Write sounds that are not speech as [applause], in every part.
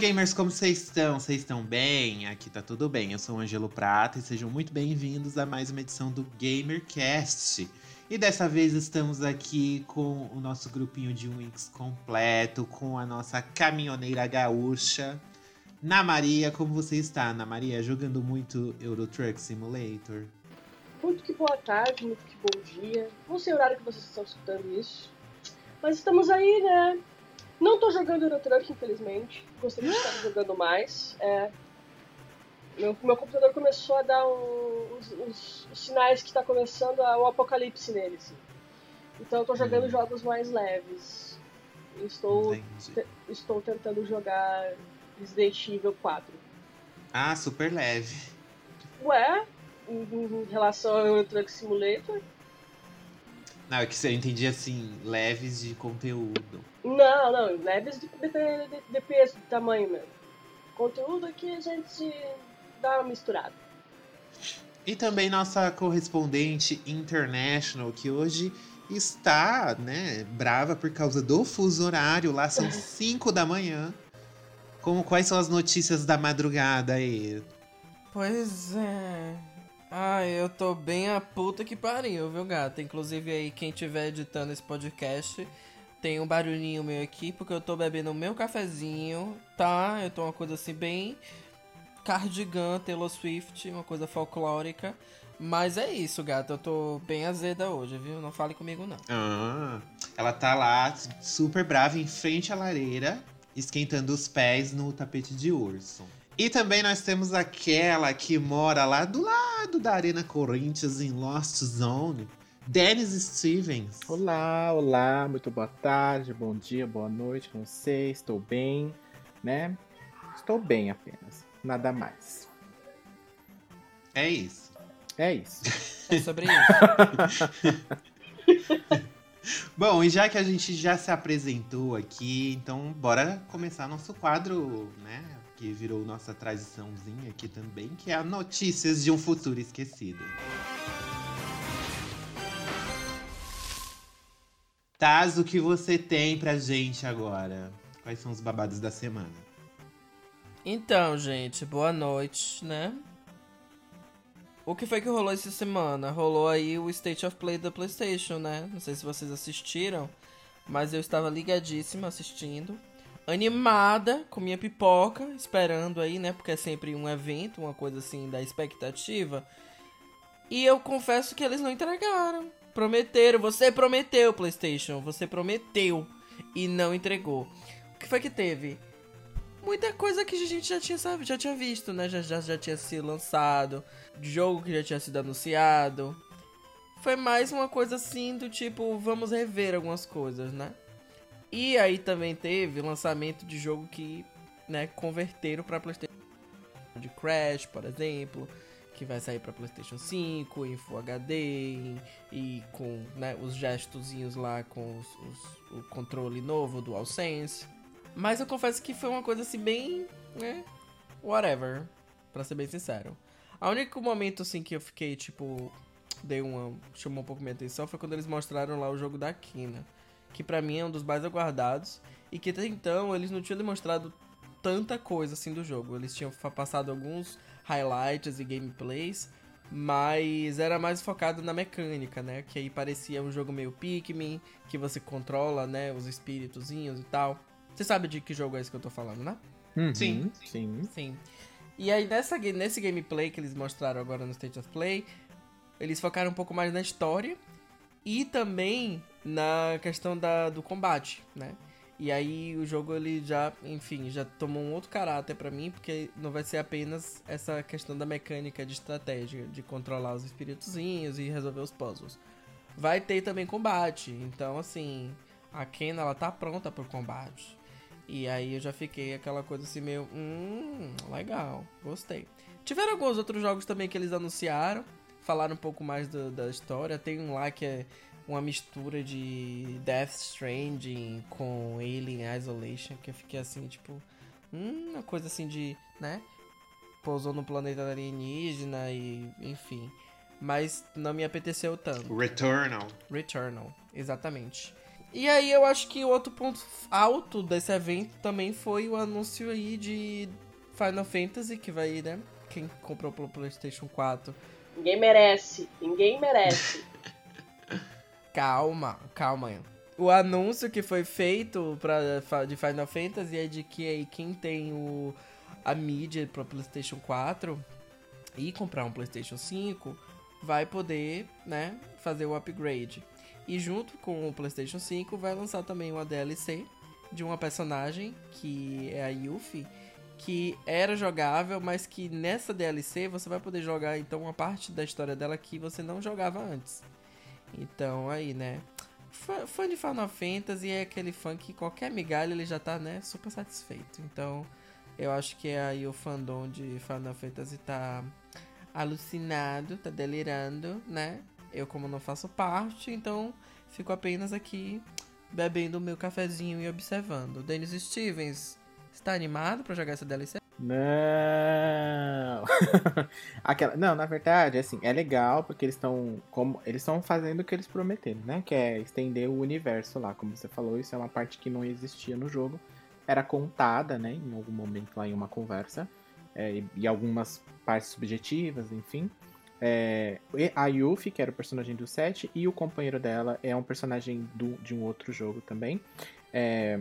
gamers, como vocês estão? Vocês estão bem? Aqui tá tudo bem. Eu sou o Angelo Prata e sejam muito bem-vindos a mais uma edição do GamerCast. E dessa vez estamos aqui com o nosso grupinho de Winx completo, com a nossa caminhoneira gaúcha, Na Maria. Como você está, Ana Maria? Jogando muito Euro Truck Simulator? Muito que boa tarde, muito que bom dia. Não sei o horário que vocês estão escutando isso. Mas estamos aí, né? Não tô jogando Eurotruck, infelizmente. Gostaria de estar jogando mais. É, meu, meu computador começou a dar um, uns, uns- uns sinais que está começando a, um apocalipse nele. assim. Então eu tô jogando Hum. jogos mais leves. Estou, te- estou tentando jogar Resident Evil 4. Ah, super leve. Ué, em, em relação ao Eurotruck Simulator, Não, é que eu entendi assim, leves de conteúdo. Não, não, leves de, de, de, de peso, de tamanho mesmo. Conteúdo aqui a gente dá uma misturada. E também nossa correspondente international, que hoje está, né, brava por causa do fuso horário. Lá são [laughs] 5 da manhã. Como, quais são as notícias da madrugada aí? Pois é. Ai, eu tô bem a puta que pariu, viu, gata? Inclusive aí, quem estiver editando esse podcast, tem um barulhinho meu aqui, porque eu tô bebendo o meu cafezinho, tá? Eu tô uma coisa assim, bem cardigan, Taylor Swift, uma coisa folclórica. Mas é isso, gata. Eu tô bem azeda hoje, viu? Não fale comigo, não. Ah, ela tá lá, super brava, em frente à lareira, esquentando os pés no tapete de urso. E também nós temos aquela que mora lá do lado da Arena Corinthians, em Lost Zone, Dennis Stevens. Olá, olá, muito boa tarde, bom dia, boa noite, não sei, estou bem, né? Estou bem apenas, nada mais. É isso. É isso. É sobre isso. [laughs] Bom, e já que a gente já se apresentou aqui, então bora começar nosso quadro, né? Que virou nossa tradiçãozinha aqui também, que é a Notícias de um Futuro Esquecido. Taz, o que você tem pra gente agora? Quais são os babados da semana? Então, gente, boa noite, né? O que foi que rolou essa semana? Rolou aí o State of Play da PlayStation, né? Não sei se vocês assistiram, mas eu estava ligadíssima assistindo. Animada, com minha pipoca, esperando aí, né? Porque é sempre um evento, uma coisa assim da expectativa. E eu confesso que eles não entregaram. Prometeram, você prometeu, PlayStation, você prometeu e não entregou. O que foi que teve? muita coisa que a gente já tinha, sabe, já tinha visto, né? Já, já, já tinha sido lançado, jogo que já tinha sido anunciado. Foi mais uma coisa assim do tipo, vamos rever algumas coisas, né? E aí também teve lançamento de jogo que, né, converteram pra PlayStation. De Crash, por exemplo, que vai sair pra PlayStation 5, em Full HD e, com né, os gestozinhos lá com os- os- o controle novo do DualSense. Mas eu confesso que foi uma coisa assim bem, né, whatever, pra ser bem sincero. A único momento assim que eu fiquei tipo dei uma chamou um pouco minha atenção foi quando eles mostraram lá o jogo da Kina, que pra mim é um dos mais aguardados e que até então eles não tinham demonstrado tanta coisa assim do jogo. Eles tinham passado alguns highlights e gameplays, mas era mais focado na mecânica, né? Que aí parecia um jogo meio Pikmin, que você controla, né, os espíritozinhos e tal. Você sabe de que jogo é esse que eu tô falando, né? Uhum, Sim. Sim. Sim. E aí nessa, nesse gameplay que eles mostraram agora no State of Play, eles focaram um pouco mais na história e também na questão da, do combate, né? E aí o jogo ele já, enfim, já tomou um outro caráter pra mim, porque não vai ser apenas essa questão da mecânica de estratégia, de controlar os espíritozinhos e resolver os puzzles. Vai ter também combate, então assim, a Ken ela tá pronta pro combate. E aí eu já fiquei aquela coisa assim meio, hum, legal, gostei. Tiveram alguns outros jogos também que eles anunciaram, falaram um pouco mais do, da história. Tem um lá que é uma mistura de Death Stranding com Alien Isolation, que eu fiquei assim, tipo, hum, uma coisa assim de, né? Pousou no planeta alienígena e, enfim. Mas não me apeteceu tanto. Returnal. Returnal, exatamente. E aí eu acho que o outro ponto alto desse evento também foi o anúncio aí de Final Fantasy, que vai, né? Quem comprou pelo PlayStation 4. Ninguém merece. Ninguém merece. [laughs] calma, calma. O anúncio que foi feito pra, de Final Fantasy é de que aí quem tem o, a mídia pro PlayStation 4 e comprar um PlayStation 5 vai poder, né, fazer o upgrade. E junto com o PlayStation 5 vai lançar também uma DLC de uma personagem que é a Yuffie, que era jogável, mas que nessa DLC você vai poder jogar então uma parte da história dela que você não jogava antes. Então aí, né? Fã de Final Fantasy é aquele fã que qualquer migalha ele já tá, né, super satisfeito. Então, eu acho que aí o fandom de Final Fantasy tá alucinado, tá delirando, né? Eu, como não faço parte, então fico apenas aqui bebendo o meu cafezinho e observando. Dennis Stevens, está animado para jogar essa DLC? Não. [laughs] Aquela, não, na verdade, assim, é legal porque eles estão como eles estão fazendo o que eles prometeram, né? Que é estender o universo lá, como você falou, isso é uma parte que não existia no jogo, era contada, né, em algum momento lá em uma conversa, é, e, e algumas partes subjetivas, enfim. É, a Yuffie, que era o personagem do set, e o companheiro dela é um personagem do, de um outro jogo também. É,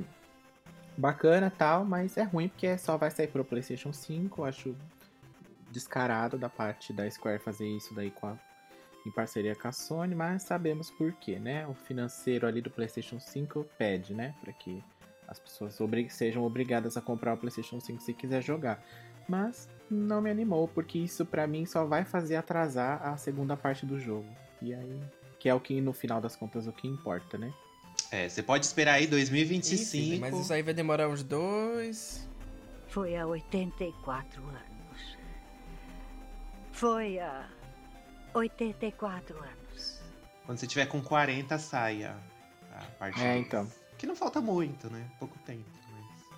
bacana tal, mas é ruim porque só vai sair pro PlayStation 5. Acho descarado da parte da Square fazer isso daí com a, em parceria com a Sony, mas sabemos por quê, né? O financeiro ali do PlayStation 5 pede, né? Para que as pessoas obrig sejam obrigadas a comprar o PlayStation 5 se quiser jogar. Mas não me animou, porque isso para mim só vai fazer atrasar a segunda parte do jogo. E aí, que é o que no final das contas o que importa, né? É, você pode esperar aí 2025. Sim, mas isso aí vai demorar uns dois. Foi há 84 anos. Foi há 84 anos. Quando você tiver com 40, saia a parte. É, então. Que não falta muito, né? Pouco tempo.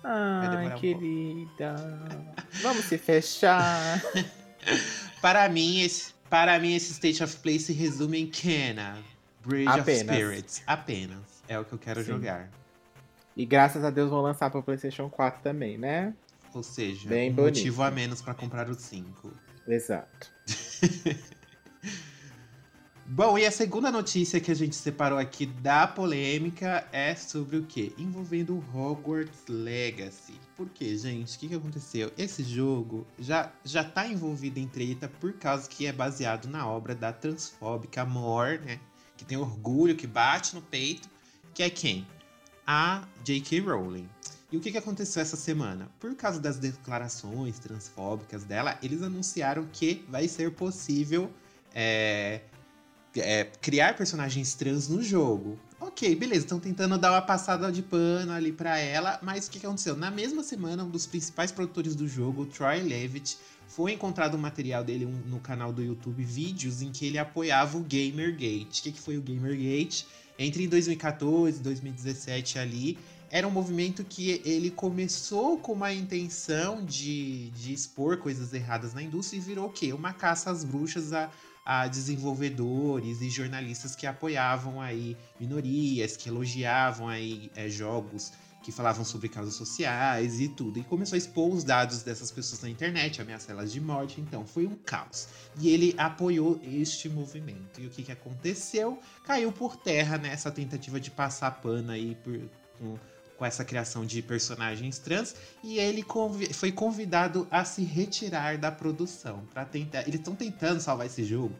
Ai, querida. [laughs] Vamos se fechar. [laughs] para mim, esse, para mim, esse State of Play se resume em Kena. Bridge Apenas. of Spirits. Apenas. É o que eu quero Sim. jogar. E graças a Deus vão lançar para o PlayStation 4 também, né? Ou seja, Bem um bonito. motivo a menos para comprar o 5. Exato. [laughs] Bom, e a segunda notícia que a gente separou aqui da polêmica é sobre o quê? Envolvendo Hogwarts Legacy. Por quê, gente? O que, que aconteceu? Esse jogo já, já tá envolvido em treta por causa que é baseado na obra da transfóbica Moore, né? Que tem orgulho, que bate no peito, que é quem? A J.K. Rowling. E o que, que aconteceu essa semana? Por causa das declarações transfóbicas dela, eles anunciaram que vai ser possível é, é, criar personagens trans no jogo. Ok, beleza, estão tentando dar uma passada de pano ali para ela, mas o que, que aconteceu? Na mesma semana, um dos principais produtores do jogo, Troy Levitt, foi encontrado um material dele no canal do YouTube, vídeos em que ele apoiava o Gamergate. O que, que foi o Gamergate? Entre 2014 e 2017 ali, era um movimento que ele começou com uma intenção de, de expor coisas erradas na indústria e virou o quê? Uma caça às bruxas a a desenvolvedores e jornalistas que apoiavam aí minorias, que elogiavam aí é, jogos que falavam sobre causas sociais e tudo. E começou a expor os dados dessas pessoas na internet, ameaçar elas de morte. Então foi um caos. E ele apoiou este movimento. E o que, que aconteceu? Caiu por terra nessa tentativa de passar pano aí por, com com essa criação de personagens trans e ele convi foi convidado a se retirar da produção para tentar. Eles estão tentando salvar esse jogo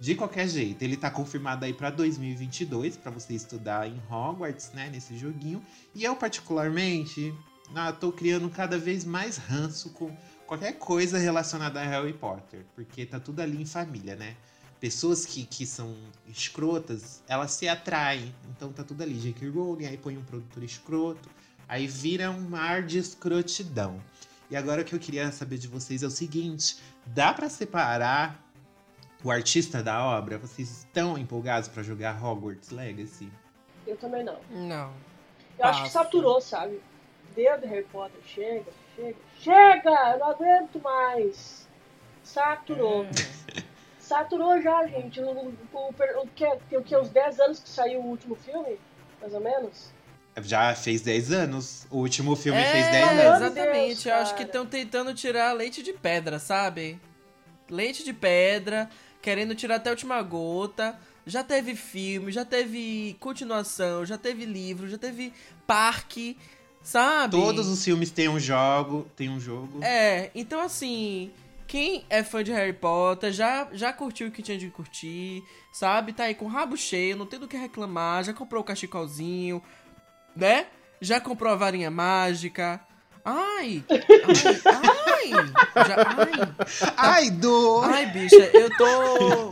de qualquer jeito. Ele tá confirmado aí para 2022 para você estudar em Hogwarts, né, nesse joguinho. E eu particularmente, ah, tô criando cada vez mais ranço com qualquer coisa relacionada a Harry Potter, porque tá tudo ali em família, né? pessoas que, que são escrotas, elas se atraem. Então tá tudo ali. J.K. Rowling, aí põe um produtor escroto. Aí vira um mar de escrotidão. E agora o que eu queria saber de vocês é o seguinte: dá pra separar o artista da obra? Vocês estão empolgados pra jogar Hogwarts Legacy? Eu também não. Não. Eu acho que saturou, sabe? Deu de Harry Potter. Chega, chega. Chega! Eu não aguento mais. Saturou. É. [laughs] Saturou já, gente. O, o, o, o que, tem o que? Uns 10 anos que saiu o último filme? Mais ou menos? Já fez 10 anos. O último filme É, fez 10 Meu anos. Exatamente, Deus, eu acho que estão tentando tirar leite de pedra, sabe? Leite de pedra, querendo tirar até a última gota. Já teve filme, já teve continuação, já teve livro, já teve parque, sabe? Todos os filmes têm um jogo. Tem um jogo. É, então assim, quem é fã de Harry Potter já, já curtiu o que tinha de curtir, sabe? Tá aí com o rabo cheio, não tem do que reclamar, já comprou o cachecolzinho, né? Já comprou a varinha mágica. Ai! Ai! Ai! Já, ai! Ai, do! Ai, bicha, eu tô.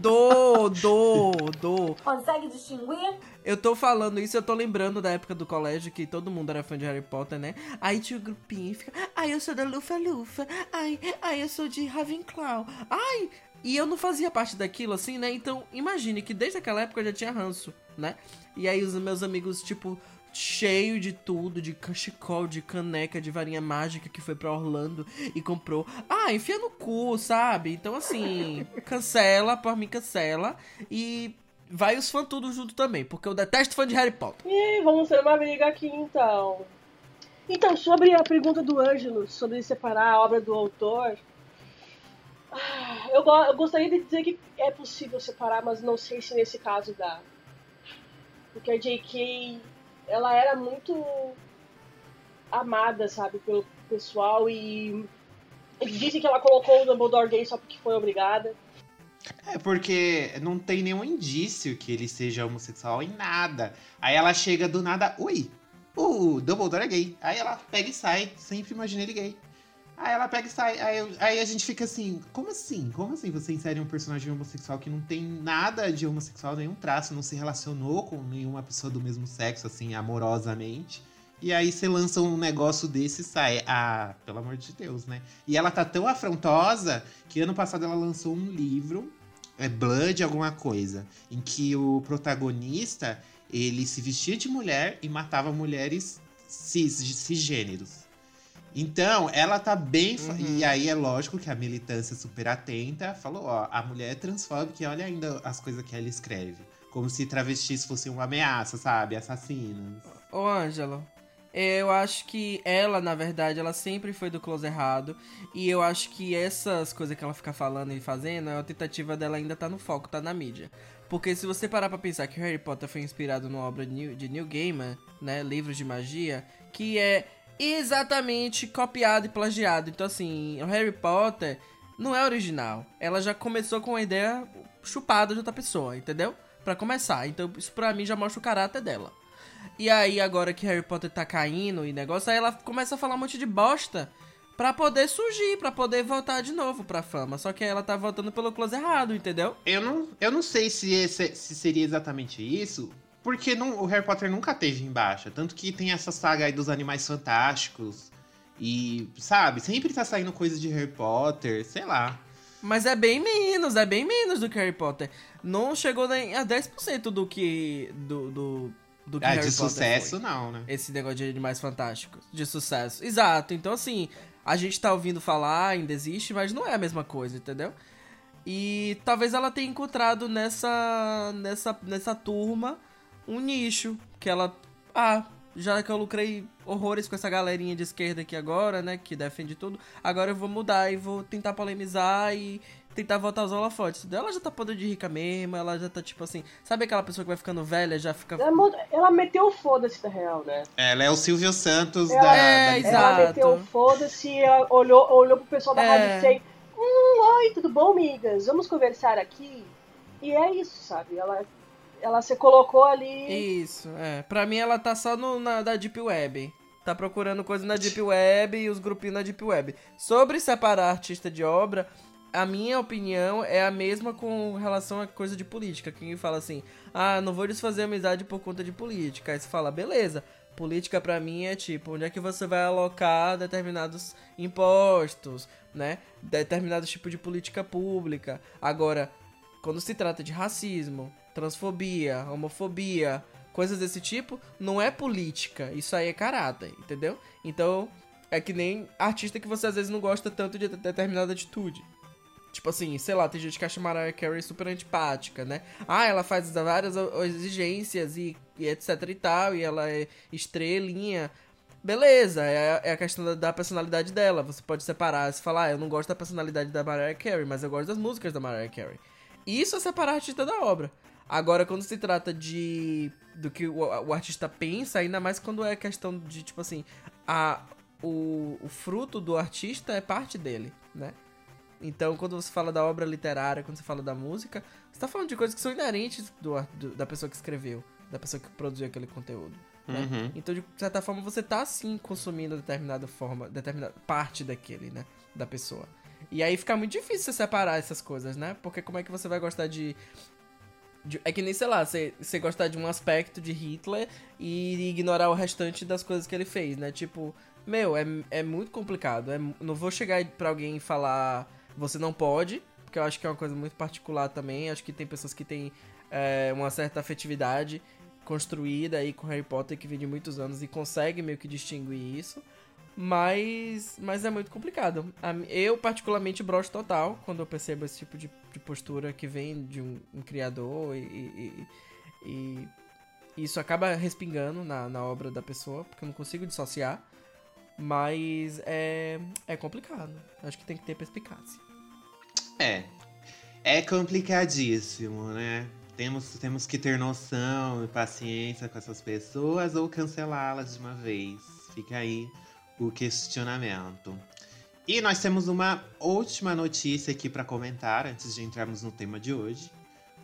Dô, dô, dô. Consegue distinguir? Eu tô falando isso, eu tô lembrando da época do colégio que todo mundo era fã de Harry Potter, né? Aí tinha o grupinho e fica, ai, eu sou da Lufa Lufa, ai, ai, eu sou de Ravenclaw, ai. E eu não fazia parte daquilo, assim, né? Então, imagine que desde aquela época eu já tinha ranço, né? E aí os meus amigos, tipo, cheio de tudo, de cachecol, de caneca, de varinha mágica que foi pra Orlando e comprou. Ah, enfia no cu, sabe? Então, assim, [laughs] cancela, por mim cancela. E vai os fãs tudo junto também, porque eu detesto fã de Harry Potter. Ih, vamos ter uma briga aqui então. Então, sobre a pergunta do Ângelo, sobre separar a obra do autor. ah, Eu, eu gostaria de dizer que é possível separar, mas não sei se nesse caso dá. Porque a J.K. ela era muito amada, sabe, pelo pessoal e eles dizem que ela colocou o Dumbledore gay só porque foi obrigada. É porque não tem nenhum indício que ele seja homossexual em nada. Aí ela chega do nada, ui, o Dumbledore é gay. Aí ela pega e sai, sempre imaginei ele gay. Aí ela pega e sai, aí, eu- aí a gente fica assim, como assim? Como assim você insere um personagem homossexual que não tem nada de homossexual, nenhum traço, não se relacionou com nenhuma pessoa do mesmo sexo, assim, amorosamente. E aí você lança um negócio desse e sai. Ah, pelo amor de Deus, né? E ela tá tão afrontosa que ano passado ela lançou um livro, é Blood alguma coisa, em que o protagonista, ele se vestia de mulher e matava mulheres cis, cisgêneros. Então, ela tá bem. Uhum. E aí é lógico que a militância super atenta falou: ó, a mulher é transfóbica e olha ainda as coisas que ela escreve. Como se travestis fossem uma ameaça, sabe? Assassinas. Ô, Ângelo, eu acho que ela, na verdade, ela sempre foi do close errado. E eu acho que essas coisas que ela fica falando e fazendo, é a tentativa dela ainda tá no foco, tá na mídia. Porque se você parar pra pensar que Harry Potter foi inspirado numa obra de Neil Gaiman, né, livros de magia, que é exatamente copiado e plagiado. Então, assim, o Harry Potter não é original. Ela já começou com uma ideia chupada de outra pessoa, entendeu? Pra começar. Então, isso pra mim já mostra o caráter dela. E aí, agora que Harry Potter tá caindo e negócio, aí ela começa a falar um monte de bosta pra poder surgir, pra poder voltar de novo pra fama. Só que ela tá voltando pelo close errado, entendeu? Eu não, eu não sei se, esse- se seria exatamente isso, porque não- o Harry Potter nunca teve em baixa. Tanto que tem essa saga aí dos animais fantásticos. E, sabe, sempre tá saindo coisa de Harry Potter, sei lá. Mas é bem menos, é bem menos do que Harry Potter. Não chegou nem a 10% do que. do, do, do que Ah, Harry de Potter sucesso, foi. não, né? Esse negócio de animais fantásticos. De sucesso. Exato. Então, assim, a gente tá ouvindo falar, ainda existe, mas não é a mesma coisa, entendeu? E talvez ela tenha encontrado nessa, nessa, nessa turma um nicho que ela. Ah, já que eu lucrei horrores com essa galerinha de esquerda aqui agora, né? Que defende tudo, agora eu vou mudar e vou tentar polemizar e tentar voltar aos holofotes. Ela já tá podre de rica mesmo, ela já tá tipo assim. Sabe aquela pessoa que vai ficando velha, já fica. Ela, ela meteu o foda-se da real, né? Ela é o Silvio Santos Ela- da, É, da exato. Ela meteu o foda-se, ela olhou, olhou pro pessoal da É. Rádio 100. Hum, oi, tudo bom, migas? Vamos conversar aqui? E é isso, sabe? Ela, ela se colocou ali. Isso, é. Pra mim ela tá só no, na da Deep Web. Tá procurando coisa na Deep Web e os grupinhos na Deep Web. Sobre separar artista de obra, a minha opinião é a mesma com relação a coisa de política. Quem fala assim, ah, não vou desfazer amizade por conta de política. Aí você fala, beleza. Política pra mim é tipo, onde é que você vai alocar determinados impostos, né? Determinado tipo de política pública. Agora, quando se trata de racismo, transfobia, homofobia, coisas desse tipo, não é política. Isso aí é caráter, entendeu? Então, é que nem artista que você às vezes não gosta tanto de determinada atitude. Tipo assim, sei lá, tem gente que acha Mariah Carey super antipática, né? Ah, ela faz várias exigências e, e etc e tal, e ela é estrelinha. Beleza, é, é a questão da, da, personalidade dela. Você pode separar, se falar, ah, eu não gosto da personalidade da Mariah Carey, mas eu gosto das músicas da Mariah Carey. Isso é separar a artista da obra. Agora, quando se trata de do que o, o, artista pensa, ainda mais quando é questão de, tipo assim, a, o, o fruto do artista é parte dele, né? Então, quando você fala da obra literária, quando você fala da música, você tá falando de coisas que são inerentes do, do da pessoa que escreveu, da pessoa que produziu aquele conteúdo. Né? Uhum. Então, de certa forma, você tá sim consumindo determinada forma, determinada parte daquele, né? Da pessoa. E aí fica muito difícil você separar essas coisas, né? Porque como é que você vai gostar de. é que nem, sei lá, você, você gostar de um aspecto de Hitler e ignorar o restante das coisas que ele fez, né? Tipo, meu, é, é muito complicado. É, não vou chegar pra alguém e falar você não pode, porque eu acho que é uma coisa muito particular também. Acho que tem pessoas que têm é, uma certa afetividade construída aí com Harry Potter que vem de muitos anos e consegue meio que distinguir isso. Mas, mas é muito complicado. Eu, particularmente, brocho total quando eu percebo esse tipo de, de postura que vem de um, um criador e, e, e, e, isso acaba respingando na, na obra da pessoa, porque eu não consigo dissociar. Mas é, é complicado. Acho que tem que ter perspicácia. É. É complicadíssimo, né? Temos, temos que ter noção e paciência com essas pessoas ou cancelá-las de uma vez. Fica aí o questionamento. E nós temos uma última notícia aqui para comentar antes de entrarmos no tema de hoje.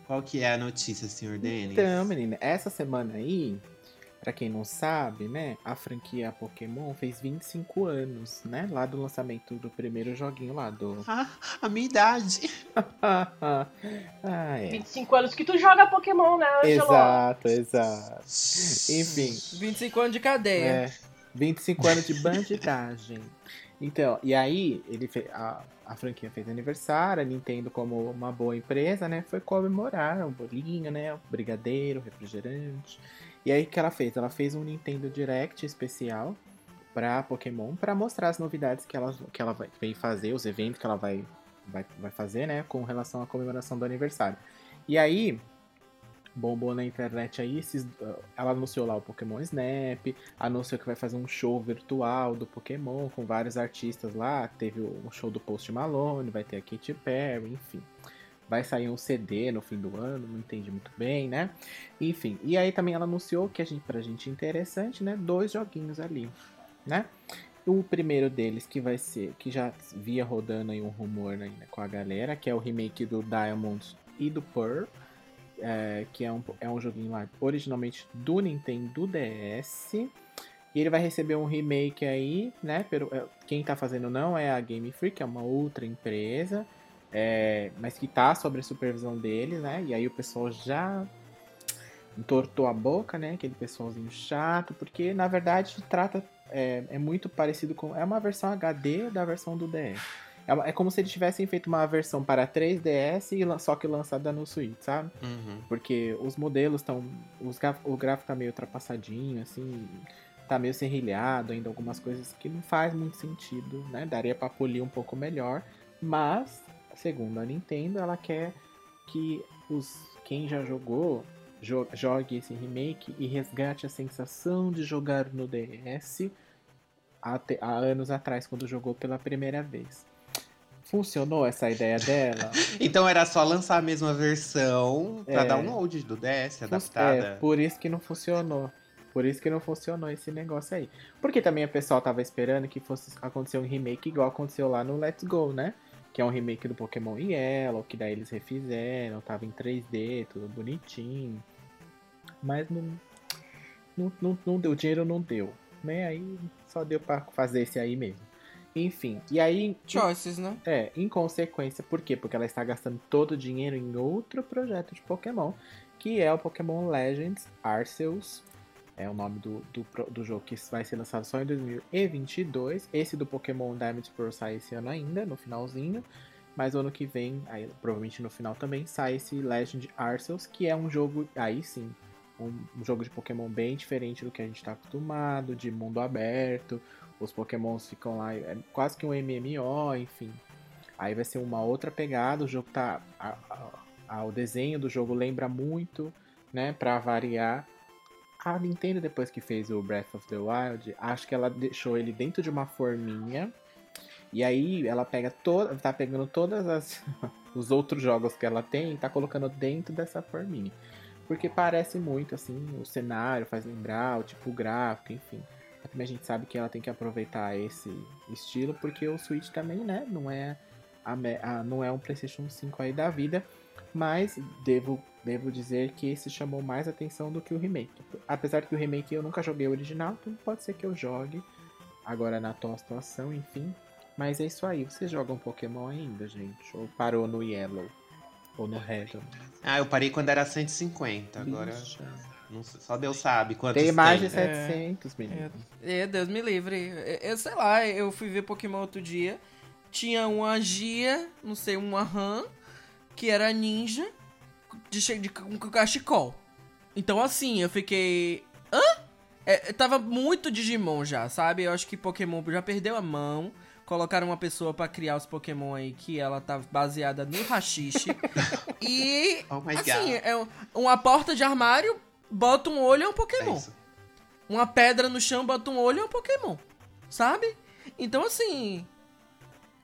Qual que é a notícia, senhor Denis? Então, menina, essa semana aí Pra quem não sabe, né, a franquia Pokémon fez 25 anos, né? Lá do lançamento do primeiro joguinho lá do. [laughs] Ah, a minha idade! [laughs] ah, é. 25 anos que tu joga Pokémon, né, Angelo? Exato, exato. Enfim. 25 anos de cadeia. É, 25 anos de bandidagem. Então, e aí, ele fez, a, a franquia fez aniversário, a Nintendo, como uma boa empresa, né, foi comemorar um bolinho, né, um brigadeiro, refrigerante. E aí o que ela fez? Ela fez um Nintendo Direct especial para Pokémon para mostrar as novidades que ela, que ela vai, fazer, os eventos que ela vai, vai, vai fazer, né, com relação à comemoração do aniversário. E aí, bombou na internet aí, esses, ela anunciou lá o Pokémon Snap, anunciou que vai fazer um show virtual do Pokémon com vários artistas lá, teve o show do Post Malone, vai ter a Katy Perry, enfim. Vai sair um CD no fim do ano, não entendi muito bem, né? Enfim, e aí também ela anunciou que a gente, pra gente interessante, né? Dois joguinhos ali, né? O primeiro deles que vai ser, que já via rodando aí um rumor ainda com a galera, que é o remake do Diamonds e do Pearl, é, que é um, é um joguinho lá originalmente do Nintendo DS. E ele vai receber um remake aí, né? Pero, é, quem tá fazendo não é a Game Freak, é uma outra empresa é, mas que tá sobre a supervisão deles, né? E aí o pessoal já entortou a boca, né? Aquele pessoalzinho chato, porque na verdade trata é, é muito parecido com é uma versão HD da versão do DS. É, é como se eles tivessem feito uma versão para 3DS e só que lançada no Switch, sabe? Uhum. Porque os modelos estão. O gráfico tá meio ultrapassadinho, assim. Tá meio serrilhado ainda, algumas coisas que não faz muito sentido, né? Daria pra polir um pouco melhor. Mas Segundo a Nintendo, ela quer que os quem já jogou jo jogue esse remake e resgate a sensação de jogar no DS há anos atrás, quando jogou pela primeira vez. Funcionou essa ideia dela? [laughs] então era só lançar a mesma versão para é, download do DS adaptada. É, por isso que não funcionou. Por isso que não funcionou esse negócio aí. Porque também o pessoal tava esperando que fosse acontecer um remake igual aconteceu lá no Let's Go, né? que é um remake do Pokémon Yellow, que daí eles refizeram, tava em 3D, tudo bonitinho. Mas não, não, não, não deu, dinheiro não deu, né? Aí só deu para fazer esse aí mesmo. Enfim, e aí. Choices, né? É, em consequência, por quê? Porque ela está gastando todo o dinheiro em outro projeto de Pokémon, que é o Pokémon Legends Arceus É o nome do, do, do jogo que vai ser lançado só em 2022. Esse do Pokémon Diamond Pearl sai esse ano ainda, no finalzinho. Mas ano que vem, aí, provavelmente no final também, sai esse Legend Arceus, que é um jogo, aí sim, um, um jogo de Pokémon bem diferente do que a gente está acostumado, de mundo aberto. Os Pokémons ficam lá, é quase que um MMO, enfim. Aí vai ser uma outra pegada, o jogo tá. a- a- a- o desenho do jogo lembra muito, né? Pra variar. A Nintendo, depois que fez o Breath of the Wild, acho que ela deixou ele dentro de uma forminha. E aí ela pega toda. tá pegando todas as. [laughs] os outros jogos que ela tem e tá colocando dentro dessa forminha. Porque parece muito, assim, o cenário faz lembrar, o tipo gráfico, enfim. A gente sabe que ela tem que aproveitar esse estilo, porque o Switch também, né, não é, a, a- não é um PlayStation 5 aí da vida. Mas devo, devo dizer que esse chamou mais atenção do que o remake. Apesar que o remake eu nunca joguei o original, então pode ser que eu jogue agora na atual situação, enfim. Mas é isso aí. Vocês jogam Pokémon ainda, gente? Ou parou no Yellow? Ou no Red? Ah, eu parei quando era 150, agora Bicha. Não sei, só Deus sabe quantos Tem mais de tem. É. 700, menino. É, Deus me livre. Eu, eu sei lá, eu fui ver Pokémon outro dia. Tinha uma Gia, não sei, uma Han, que era ninja de, che- de, com cachecol. Então, assim, eu fiquei. Hã? É, tava muito Digimon já, sabe? Eu acho que Pokémon já perdeu a mão. Colocaram uma pessoa pra criar os Pokémon aí que ela tá baseada no rachixe. [laughs] e. Oh my assim, god. é um- uma porta de armário, bota um olho é um É Pokémon isso. uma pedra no chão, bota um olho e é um Pokémon. Sabe? Então, assim.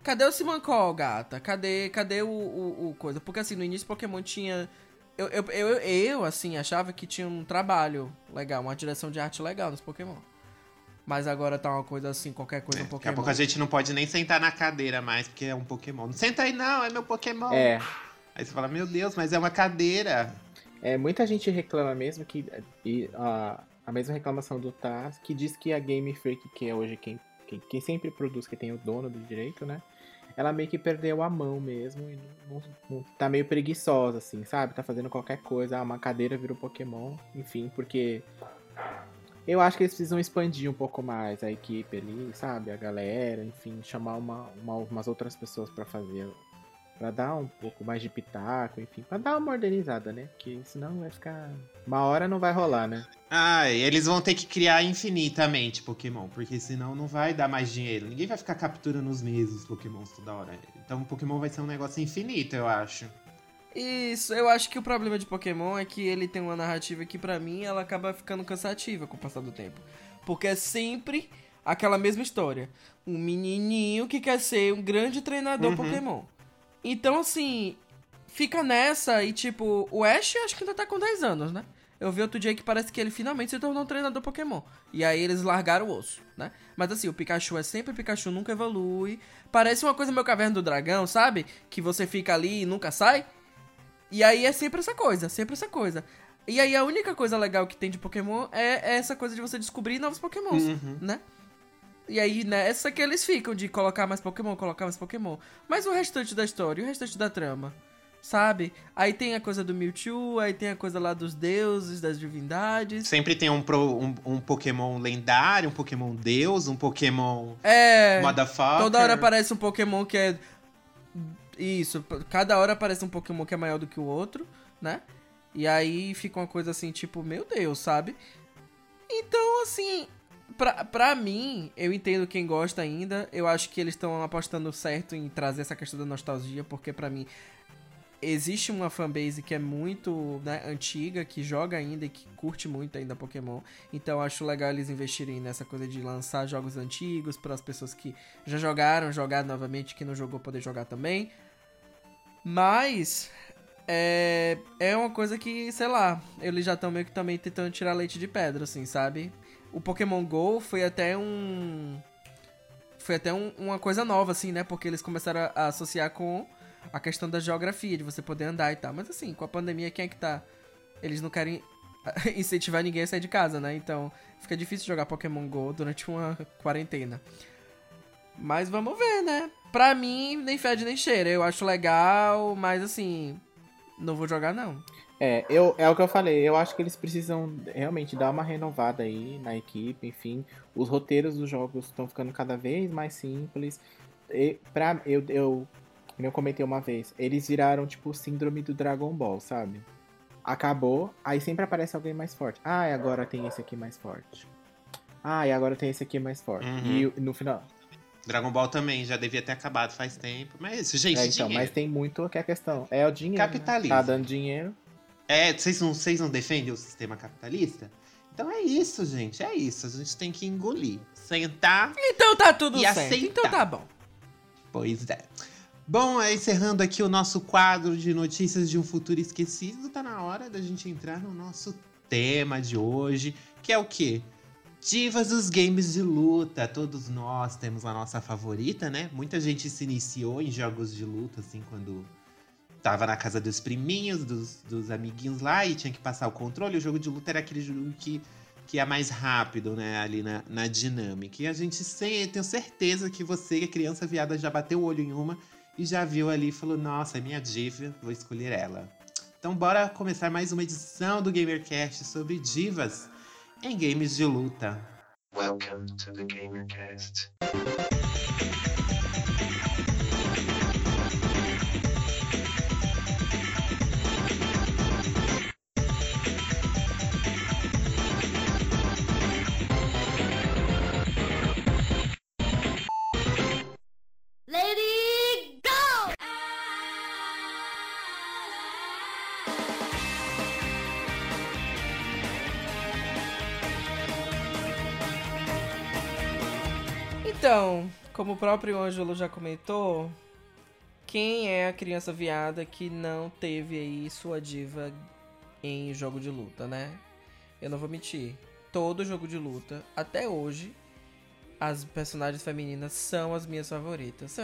Cadê o Simancol, gata? Cadê, cadê o, o, o coisa? Porque, assim, no início Pokémon tinha. Eu, eu, eu, eu, assim, achava que tinha um trabalho legal, uma direção de arte legal nos Pokémon. Mas agora tá uma coisa assim, qualquer coisa É, um daqui a Pokémon. pouco a gente não pode nem sentar na cadeira mais, porque é um Pokémon. Não senta aí não, é meu Pokémon. É, Aí você fala, meu Deus, mas é uma cadeira. É, muita gente reclama mesmo que. E a, a mesma reclamação do Taz, que diz que a Game Freak, que é hoje quem, quem, quem sempre produz, que tem o dono do direito, né? Ela meio que perdeu a mão mesmo e não, não- tá meio preguiçosa, assim, sabe? Tá fazendo qualquer coisa, ah, uma cadeira virou Pokémon, enfim, porque. Eu acho que eles precisam expandir um pouco mais a equipe ali, sabe? A galera, enfim, chamar uma, uma- umas outras pessoas pra fazer. Pra dar um pouco mais de pitaco, enfim, pra dar uma organizada, né? Porque senão vai ficar. Uma hora não vai rolar, né? Ah, e eles vão ter que criar infinitamente Pokémon, porque senão não vai dar mais dinheiro. Ninguém vai ficar capturando os mesmos Pokémons toda hora. Então o Pokémon vai ser um negócio infinito, eu acho. Isso, eu acho que o problema de Pokémon é que ele tem uma narrativa que pra mim ela acaba ficando cansativa com o passar do tempo. Porque é sempre aquela mesma história. Um menininho que quer ser um grande treinador Uhum. Pokémon. Então, assim, fica nessa e tipo, o Ash acho que ainda tá com 10 anos, né? Eu vi outro dia que parece que ele finalmente se tornou um treinador Pokémon. E aí eles largaram o osso, né? Mas assim, o Pikachu é sempre Pikachu, nunca evolui. Parece uma coisa meio Caverna do Dragão, sabe? Que você fica ali e nunca sai. E aí é sempre essa coisa, sempre essa coisa. E aí a única coisa legal que tem de Pokémon é, é essa coisa de você descobrir novos Pokémons, Uhum. né? E aí nessa que eles ficam, de colocar mais Pokémon, colocar mais Pokémon. Mas o restante da história, o restante da trama, sabe? Aí tem a coisa do Mewtwo, aí tem a coisa lá dos deuses, das divindades. Sempre tem um, pro- um, um Pokémon lendário, um Pokémon deus, um Pokémon É. motherfucker. Toda hora aparece um Pokémon que é. Isso, cada hora aparece um Pokémon que é maior do que o outro, né? E aí fica uma coisa assim, tipo, meu Deus, sabe? Então, assim, pra, pra mim, eu entendo quem gosta ainda. Eu acho que eles estão apostando certo em trazer essa questão da nostalgia, porque pra mim existe uma fanbase que é muito né, antiga, que joga ainda e que curte muito ainda Pokémon. Então acho legal eles investirem nessa coisa de lançar jogos antigos para as pessoas que já jogaram, jogar novamente, que não jogou poder jogar também. Mas é, é uma coisa que, sei lá, eles já estão meio que também tentando tirar leite de pedra, assim, sabe? O Pokémon GO foi até um. Foi até um- uma coisa nova, assim, né? Porque eles começaram a, a associar com a questão da geografia, de você poder andar e tal. Mas assim, com a pandemia, quem é que tá? Eles não querem [laughs] incentivar ninguém a sair de casa, né? Então fica difícil jogar Pokémon GO durante uma quarentena. Mas vamos ver, né? Pra mim, nem fede nem cheira. Eu acho legal, mas assim. Não vou jogar, não. É, eu, é o que eu falei, eu acho que eles precisam realmente dar uma renovada aí na equipe, enfim. Os roteiros dos jogos estão ficando cada vez mais simples. E pra, eu, eu, eu comentei uma vez, eles viraram tipo síndrome do Dragon Ball, sabe? Acabou, aí sempre aparece alguém mais forte. Ah, e agora tem esse aqui mais forte. Ah, e agora tem esse aqui mais forte. Uhum. E no final. Dragon Ball também já devia ter acabado faz tempo. Mas é gente, É, então, dinheiro. mas tem muito que é a questão. É o dinheiro. né? Capitalismo. Tá dando dinheiro. É, vocês não, vocês não defendem o sistema capitalista? Então é isso, gente. É isso. A gente tem que engolir. Sentar. Então tá tudo E certo. aceitar. Então tá bom. Pois é. Bom, é, encerrando aqui o nosso quadro de notícias de um futuro esquecido, tá na hora da gente entrar no nosso tema de hoje, que é o quê? Divas dos games de luta. Todos nós temos a nossa favorita, né? Muita gente se iniciou em jogos de luta, assim, quando tava na casa dos priminhos, dos, dos amiguinhos lá e tinha que passar o controle. O jogo de luta era aquele jogo que, que é mais rápido, né? Ali na, na dinâmica. E a gente sem, tenho certeza que você, é criança viada, já bateu o olho em uma e já viu ali e falou: Nossa, é minha diva, vou escolher ela. Então, bora começar mais uma edição do GamerCast sobre divas em games de luta. Welcome to the GamerCast. Como o próprio Ângelo já comentou, quem é a criança viada que não teve aí sua diva em jogo de luta, né? Eu não vou mentir. Todo jogo de luta, até hoje, as personagens femininas são as minhas favoritas.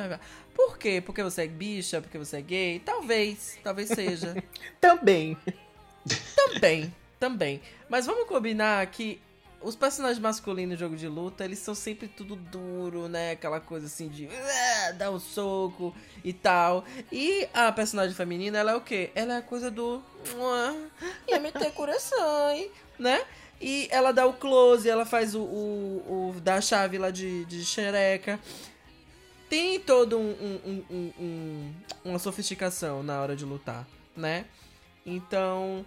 Por quê? Porque você é bicha? Porque você é gay? Talvez, talvez seja. [laughs] Também. Também, também. Mas vamos combinar que os personagens masculinos no jogo de luta, eles são sempre tudo duro, né? Aquela coisa assim de "Ah", dar um soco e tal. E a personagem feminina, ela é o quê? Ela é a coisa do "Mua, ia meter coração, né? E ela dá o close, ela faz o, o, o da chave lá de, de xereca. Tem todo um, um- um- um- um- uma sofisticação na hora de lutar, né? Então,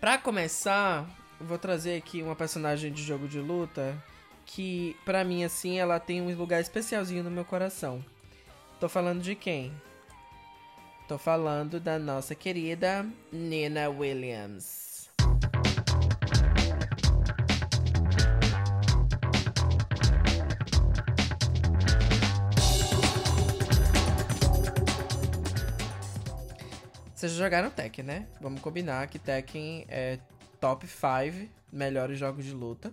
Pra começar, vou trazer aqui uma personagem de jogo de luta que, pra mim, assim, ela tem um lugar especialzinho no meu coração. Tô falando de quem? Tô falando da nossa querida Nina Williams. Vocês jogaram Tekken, né? Vamos combinar que Tekken é top 5 melhores jogos de luta.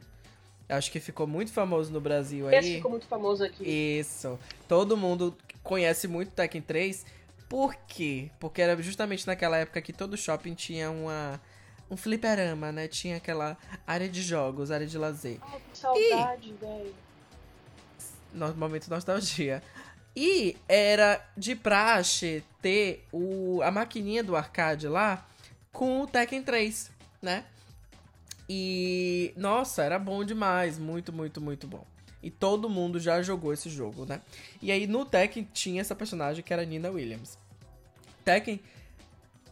Acho que ficou muito famoso no Brasil Esse aí. ficou muito famoso aqui. Isso. Todo mundo conhece muito Tekken 3. Por quê? Porque era justamente naquela época que todo shopping tinha uma um fliperama, né? Tinha aquela área de jogos, área de lazer. Ah, que saudade, velho. no momento de nostalgia. E era de praxe ter o, a maquininha do arcade lá com o Tekken 3, né? E nossa, era bom demais, muito, muito, muito bom. E todo mundo já jogou esse jogo, né? E aí no Tekken tinha essa personagem que era Nina Williams. Tekken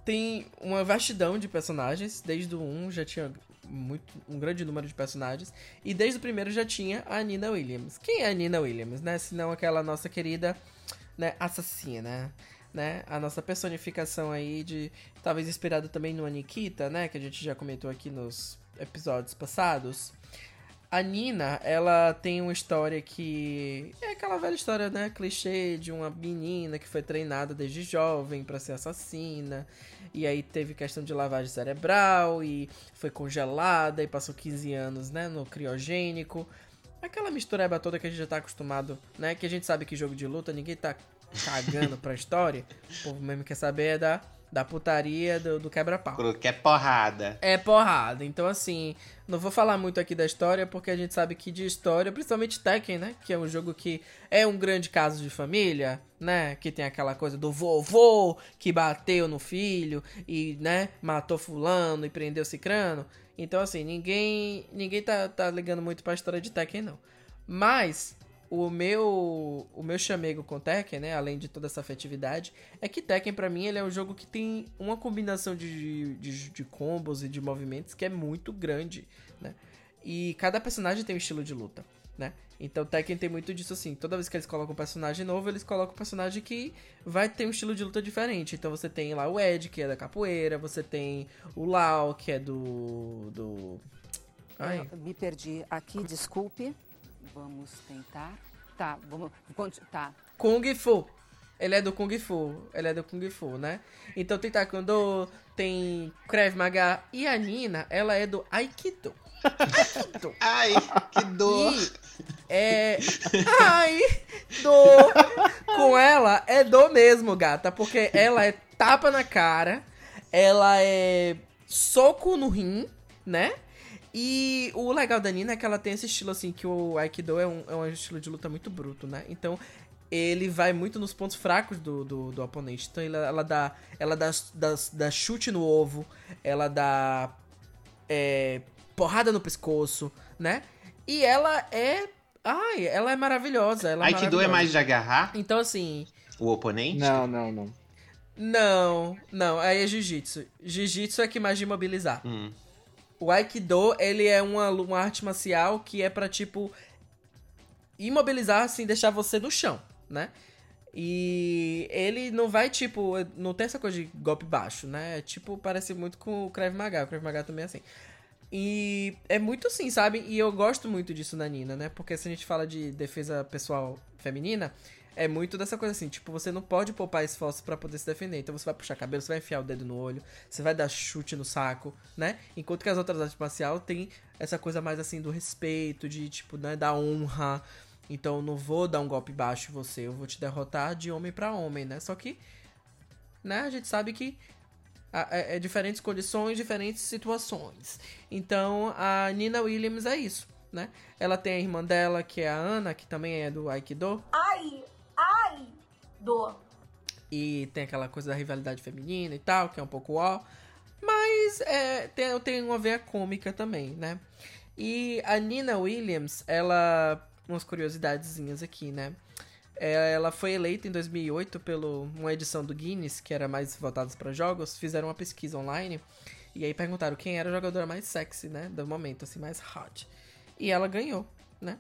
tem uma vastidão de personagens, desde o 1 já tinha muito, um grande número de personagens, e desde o primeiro já tinha a Nina Williams. Quem é a Nina Williams, né? Se não aquela nossa querida né, assassina, né? A nossa personificação aí de, talvez inspirada também no Nikita, né? Que a gente já comentou aqui nos episódios passados. A Nina, ela tem uma história que é aquela velha história, né, clichê de uma menina que foi treinada desde jovem pra ser assassina, e aí teve questão de lavagem cerebral e foi congelada e passou 15 anos, né, no criogênico. Aquela mistureba toda que a gente já tá acostumado, né, que a gente sabe que jogo de luta ninguém tá cagando pra história. O povo mesmo quer saber é da Da putaria, do, do quebra-pau. Que é porrada. É porrada. Então, assim, não vou falar muito aqui da história, porque a gente sabe que de história, principalmente Tekken, né? Que é um jogo que é um grande caso de família, né? Que tem aquela coisa do vovô que bateu no filho e, né, matou fulano e prendeu cicrano. Então, assim, ninguém ninguém tá, tá ligando muito pra história de Tekken, não. Mas, o meu o meu chamego com Tekken, né, além de toda essa afetividade, é que Tekken pra mim ele é um jogo que tem uma combinação de, de, de combos e de movimentos que é muito grande, né? E cada personagem tem um estilo de luta, né? Então Tekken tem muito disso assim, toda vez que eles colocam um personagem novo, eles colocam um personagem que vai ter um estilo de luta diferente. Então você tem lá o Ed, que é da capoeira, você tem o Lau, que é do do Ai, Eu me perdi aqui, desculpe. Vamos tentar. Tá, vamos. Tá. Kung Fu. Ele é do Kung Fu. Ele é do Kung Fu, né? Então tem Taekwondo, tem Krav Maga. E a Nina, ela é do Aikido. Aikido. Ai, que dor. E é. Ai, dor. Com ela é dor mesmo, gata. Porque ela é tapa na cara, ela é soco no rim, né? E o legal da Nina é que ela tem esse estilo assim, que o Aikido é um, é um estilo de luta muito bruto, né? Então ele vai muito nos pontos fracos do, do, do oponente. Então ela, ela dá. Ela dá, dá, dá chute no ovo, ela dá. é, porrada no pescoço, né? E ela é. Ai, ela é maravilhosa. Ela é Aikido é maravilhosa. mais de agarrar Então, assim. o oponente? Não, não, não. Não, não, aí é jiu-jitsu. Jiu-jitsu é que mais de imobilizar. Hum. O Aikido, ele é uma, uma arte marcial que é pra, tipo, imobilizar, assim, deixar você no chão, né? E ele não vai, tipo, não tem essa coisa de golpe baixo, né? É, Tipo, parece muito com o Krav Maga. O Krav Maga também é assim. E é muito assim, sabe? E eu gosto muito disso na Nina, né? Porque se a gente fala de defesa pessoal feminina, é muito dessa coisa assim, tipo, você não pode poupar esforço pra poder se defender. Então você vai puxar cabelo, você vai enfiar o dedo no olho, você vai dar chute no saco, né? Enquanto que as outras artes marciais tem essa coisa mais assim do respeito, de tipo, né, da honra. Então não vou dar um golpe baixo em você, eu vou te derrotar de homem pra homem, né? Só que, né, a gente sabe que é, é diferentes condições, diferentes situações. Então a Nina Williams é isso, né? Ela tem a irmã dela, que é a Ana, que também é do Aikido. Ai, ai, dor. E tem aquela coisa da rivalidade feminina e tal, que é um pouco ó. Mas é, tem, tem uma veia cômica também, né? E a Nina Williams, ela. Umas curiosidadezinhas aqui, né? É, Ela foi eleita em 2008 pelo uma edição do Guinness, que era mais voltada para jogos. Fizeram uma pesquisa online e aí perguntaram quem era a jogadora mais sexy, né? Do momento, assim, mais hot. E ela ganhou, né?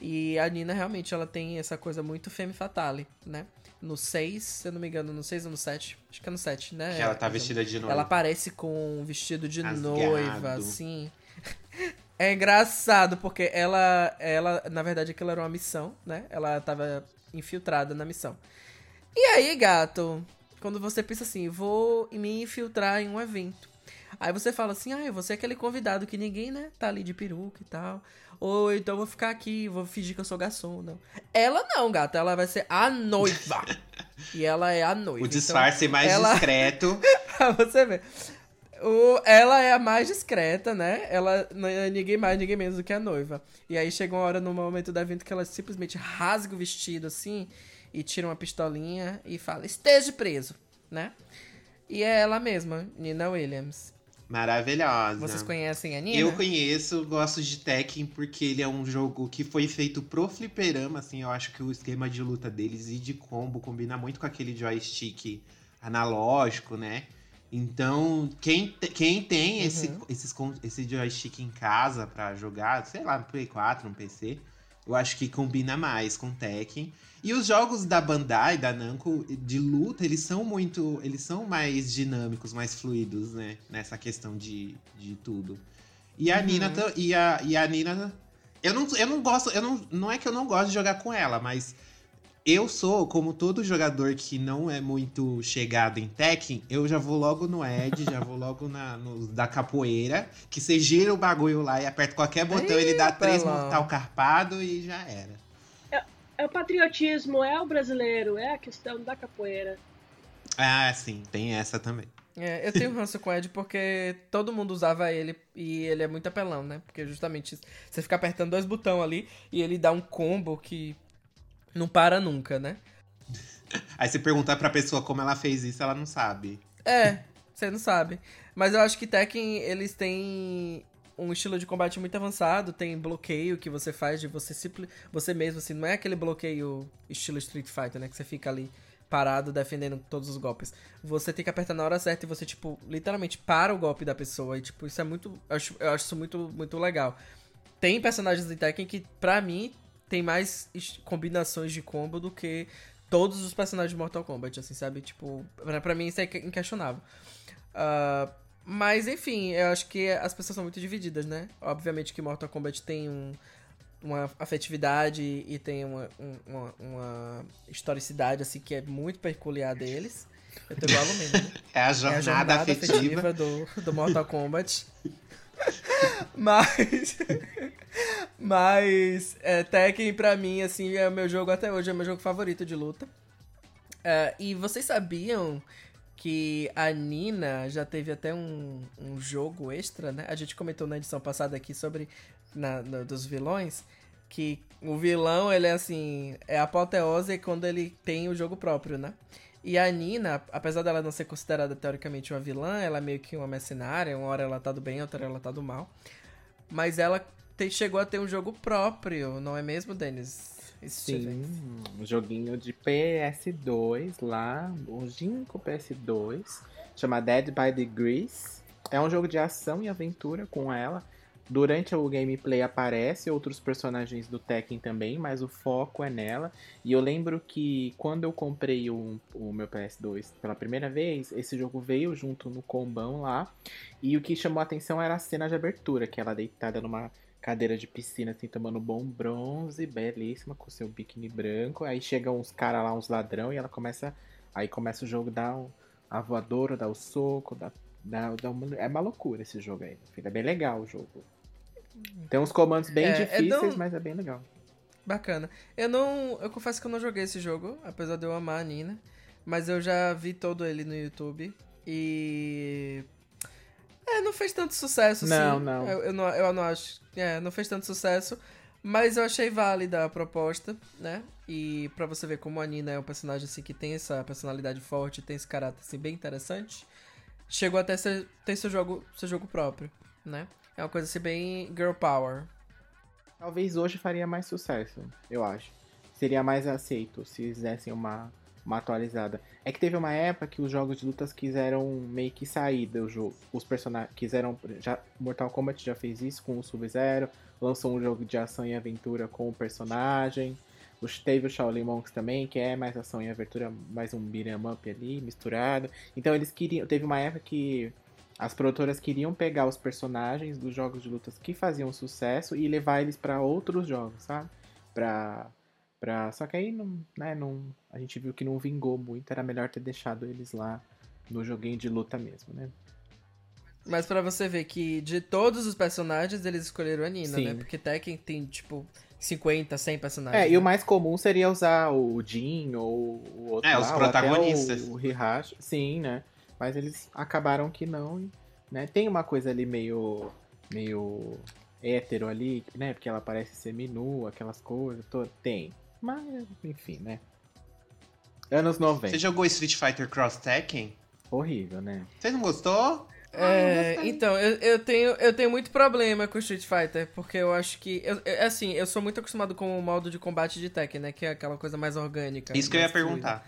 E a Nina realmente ela tem essa coisa muito femme fatale, né? No 6, se eu não me engano, no 6 ou no 7. Acho que é no 7, né? Que ela tá vestida de noiva. Ela aparece com um vestido de Rasgado. noiva, assim. [laughs] É engraçado, porque ela, ela, na verdade, aquilo era uma missão, né? Ela tava infiltrada na missão. E aí, gato, quando você pensa assim, vou me infiltrar em um evento. Aí você fala assim, ah, eu vou ser aquele convidado que ninguém, né, tá ali de peruca e tal. Ou então eu vou ficar aqui, vou fingir que eu sou garçom, não. Ela não, gata, ela vai ser a noiva. [laughs] e ela é a noiva. O Então, disfarce mais ela- discreto. [laughs] Pra você ver. O, ela é a mais discreta, né? Ela não é ninguém mais, ninguém menos do que a noiva. E aí chega uma hora no momento do evento que ela simplesmente rasga o vestido assim e tira uma pistolinha e fala: esteja preso, né? E é ela mesma, Nina Williams. Maravilhosa. Vocês conhecem a Nina? Eu conheço, gosto de Tekken porque ele é um jogo que foi feito pro fliperama, assim, eu acho que o esquema de luta deles e de combo combina muito com aquele joystick analógico, né? Então, quem, quem tem esse, Uhum. esses, con- esse joystick em casa pra jogar, sei lá, no Play 4, no PC, eu acho que combina mais com Tekken. E os jogos da Bandai, da Namco, de luta, eles são muito. Eles são mais dinâmicos, mais fluidos, né? Nessa questão de, de tudo. E a Uhum. Nina. ta- E a, e a Nina. Eu não, eu não gosto. Eu não, não é que eu não gosto de jogar com ela, mas eu sou, como todo jogador que não é muito chegado em Tekken, eu já vou logo no Ed, já vou logo na, no da capoeira, que você gira o bagulho lá e aperta qualquer botão, ele dá três pelão. mortal carpado e já era. É o patriotismo, é o brasileiro, é a questão da capoeira. Ah, sim, tem essa também. É, eu tenho ranço com o Ed porque todo mundo usava ele e ele é muito apelão, né? Porque justamente você fica apertando dois botões ali e ele dá um combo que não para nunca, né? Aí você perguntar pra pessoa como ela fez isso, ela não sabe. É, você não sabe. Mas eu acho que Tekken, eles têm um estilo de combate muito avançado, tem bloqueio que você faz de você simples, você mesmo, assim, não é aquele bloqueio estilo Street Fighter, né? Que você fica ali parado defendendo todos os golpes. Você tem que apertar na hora certa e você, tipo, literalmente para o golpe da pessoa. E, tipo, isso é muito. Eu acho, eu acho isso muito, muito legal. Tem personagens de Tekken que, pra mim, tem mais es- combinações de combo do que todos os personagens de Mortal Kombat, assim, sabe? Tipo, pra, pra mim isso é inquestionável. Ah, mas, enfim, eu acho que as pessoas são muito divididas, né? Obviamente que Mortal Kombat tem um, uma afetividade e tem uma, um- uma, uma historicidade, assim, que é muito peculiar deles. Eu tô igual a Lumena, né? [laughs] É a É jornada, a jornada afetiva. afetiva do, do Mortal Kombat. [laughs] Mas. [laughs] Mas. É, Tekken, pra mim, assim, é o meu jogo até hoje, é o meu jogo favorito de luta. É, e vocês sabiam que a Nina já teve até um, um jogo extra, né? A gente comentou na edição passada aqui sobre. Na, na- dos vilões. Que o vilão, ele é assim. É apoteose quando ele tem o jogo próprio, né? E a Nina, apesar dela não ser considerada teoricamente uma vilã, ela é meio que uma mercenária. Uma hora ela tá do bem, outra hora ela tá do mal. Mas ela te- chegou a ter um jogo próprio, não é mesmo, Denis? Sim, um joguinho de PS2 lá, um Ginko PS2, chama Dead by Degrees. É um jogo de ação e aventura com ela. Durante o gameplay aparece outros personagens do Tekken também, mas o foco é nela. E eu lembro que quando eu comprei o, o meu PS2 pela primeira vez, esse jogo veio junto no combão lá. E o que chamou a atenção era a cena de abertura, que ela deitada numa cadeira de piscina, assim, tomando bom bronze, belíssima, com seu biquíni branco. Aí chegam uns caras lá, uns ladrão, e ela começa. Aí começa o jogo, dá um, a voadora, dá o soco, dá, dá, dá é uma loucura esse jogo aí. filho. É bem legal o jogo. Tem uns comandos bem É, é difíceis, tão- mas é bem legal. Bacana. Eu não. Eu confesso que eu não joguei esse jogo, apesar de eu amar a Nina. Mas eu já vi todo ele no YouTube. E. É, não fez tanto sucesso, Não, assim. não. Eu, eu não. Eu não acho. É, não fez tanto sucesso. Mas eu achei válida a proposta, né? E pra você ver como a Nina é um personagem assim que tem essa personalidade forte, tem esse caráter assim bem interessante. Chegou até ser, ter seu jogo, seu jogo próprio, né? É uma coisa assim bem girl power. Talvez hoje faria mais sucesso, eu acho. Seria mais aceito se fizessem uma, uma atualizada. É que teve uma época que os jogos de lutas quiseram meio que sair do jogo. Os personagens quiseram. Já, Mortal Kombat já fez isso com o Sub-Zero. Lançou um jogo de ação e aventura com o personagem. Os- Teve o Shaolin Monks também, que é mais ação e aventura, mais um beat'em up ali, misturado. Então eles queriam. Teve uma época que as produtoras queriam pegar os personagens dos jogos de lutas que faziam sucesso e levar eles pra outros jogos, sabe? Pra, pra... Só que aí não, né, não, a gente viu que não vingou muito, era melhor ter deixado eles lá no joguinho de luta mesmo, né? Mas pra você ver que de todos os personagens, eles escolheram a Nina, Sim. né? Porque Tekken tem, tipo, 50, 100 personagens. É, e o né? mais comum seria usar o Jin ou o outro É, lá, os protagonistas. O, o Hihashi, sim, né? Mas eles acabaram que não, né? Tem uma coisa ali meio meio hétero ali, né? Porque ela parece seminua, aquelas coisas, todas. tem. Mas, enfim, né? Anos 90. Você jogou Street Fighter Cross Tekken? Horrível, né? Você não gostou? É, então, eu, eu, tenho, eu tenho muito problema com Street Fighter, porque eu acho que. Eu, eu- assim, eu sou muito acostumado com o modo de combate de Tekken, né? Que é aquela coisa mais orgânica. Isso que eu ia fluida. perguntar.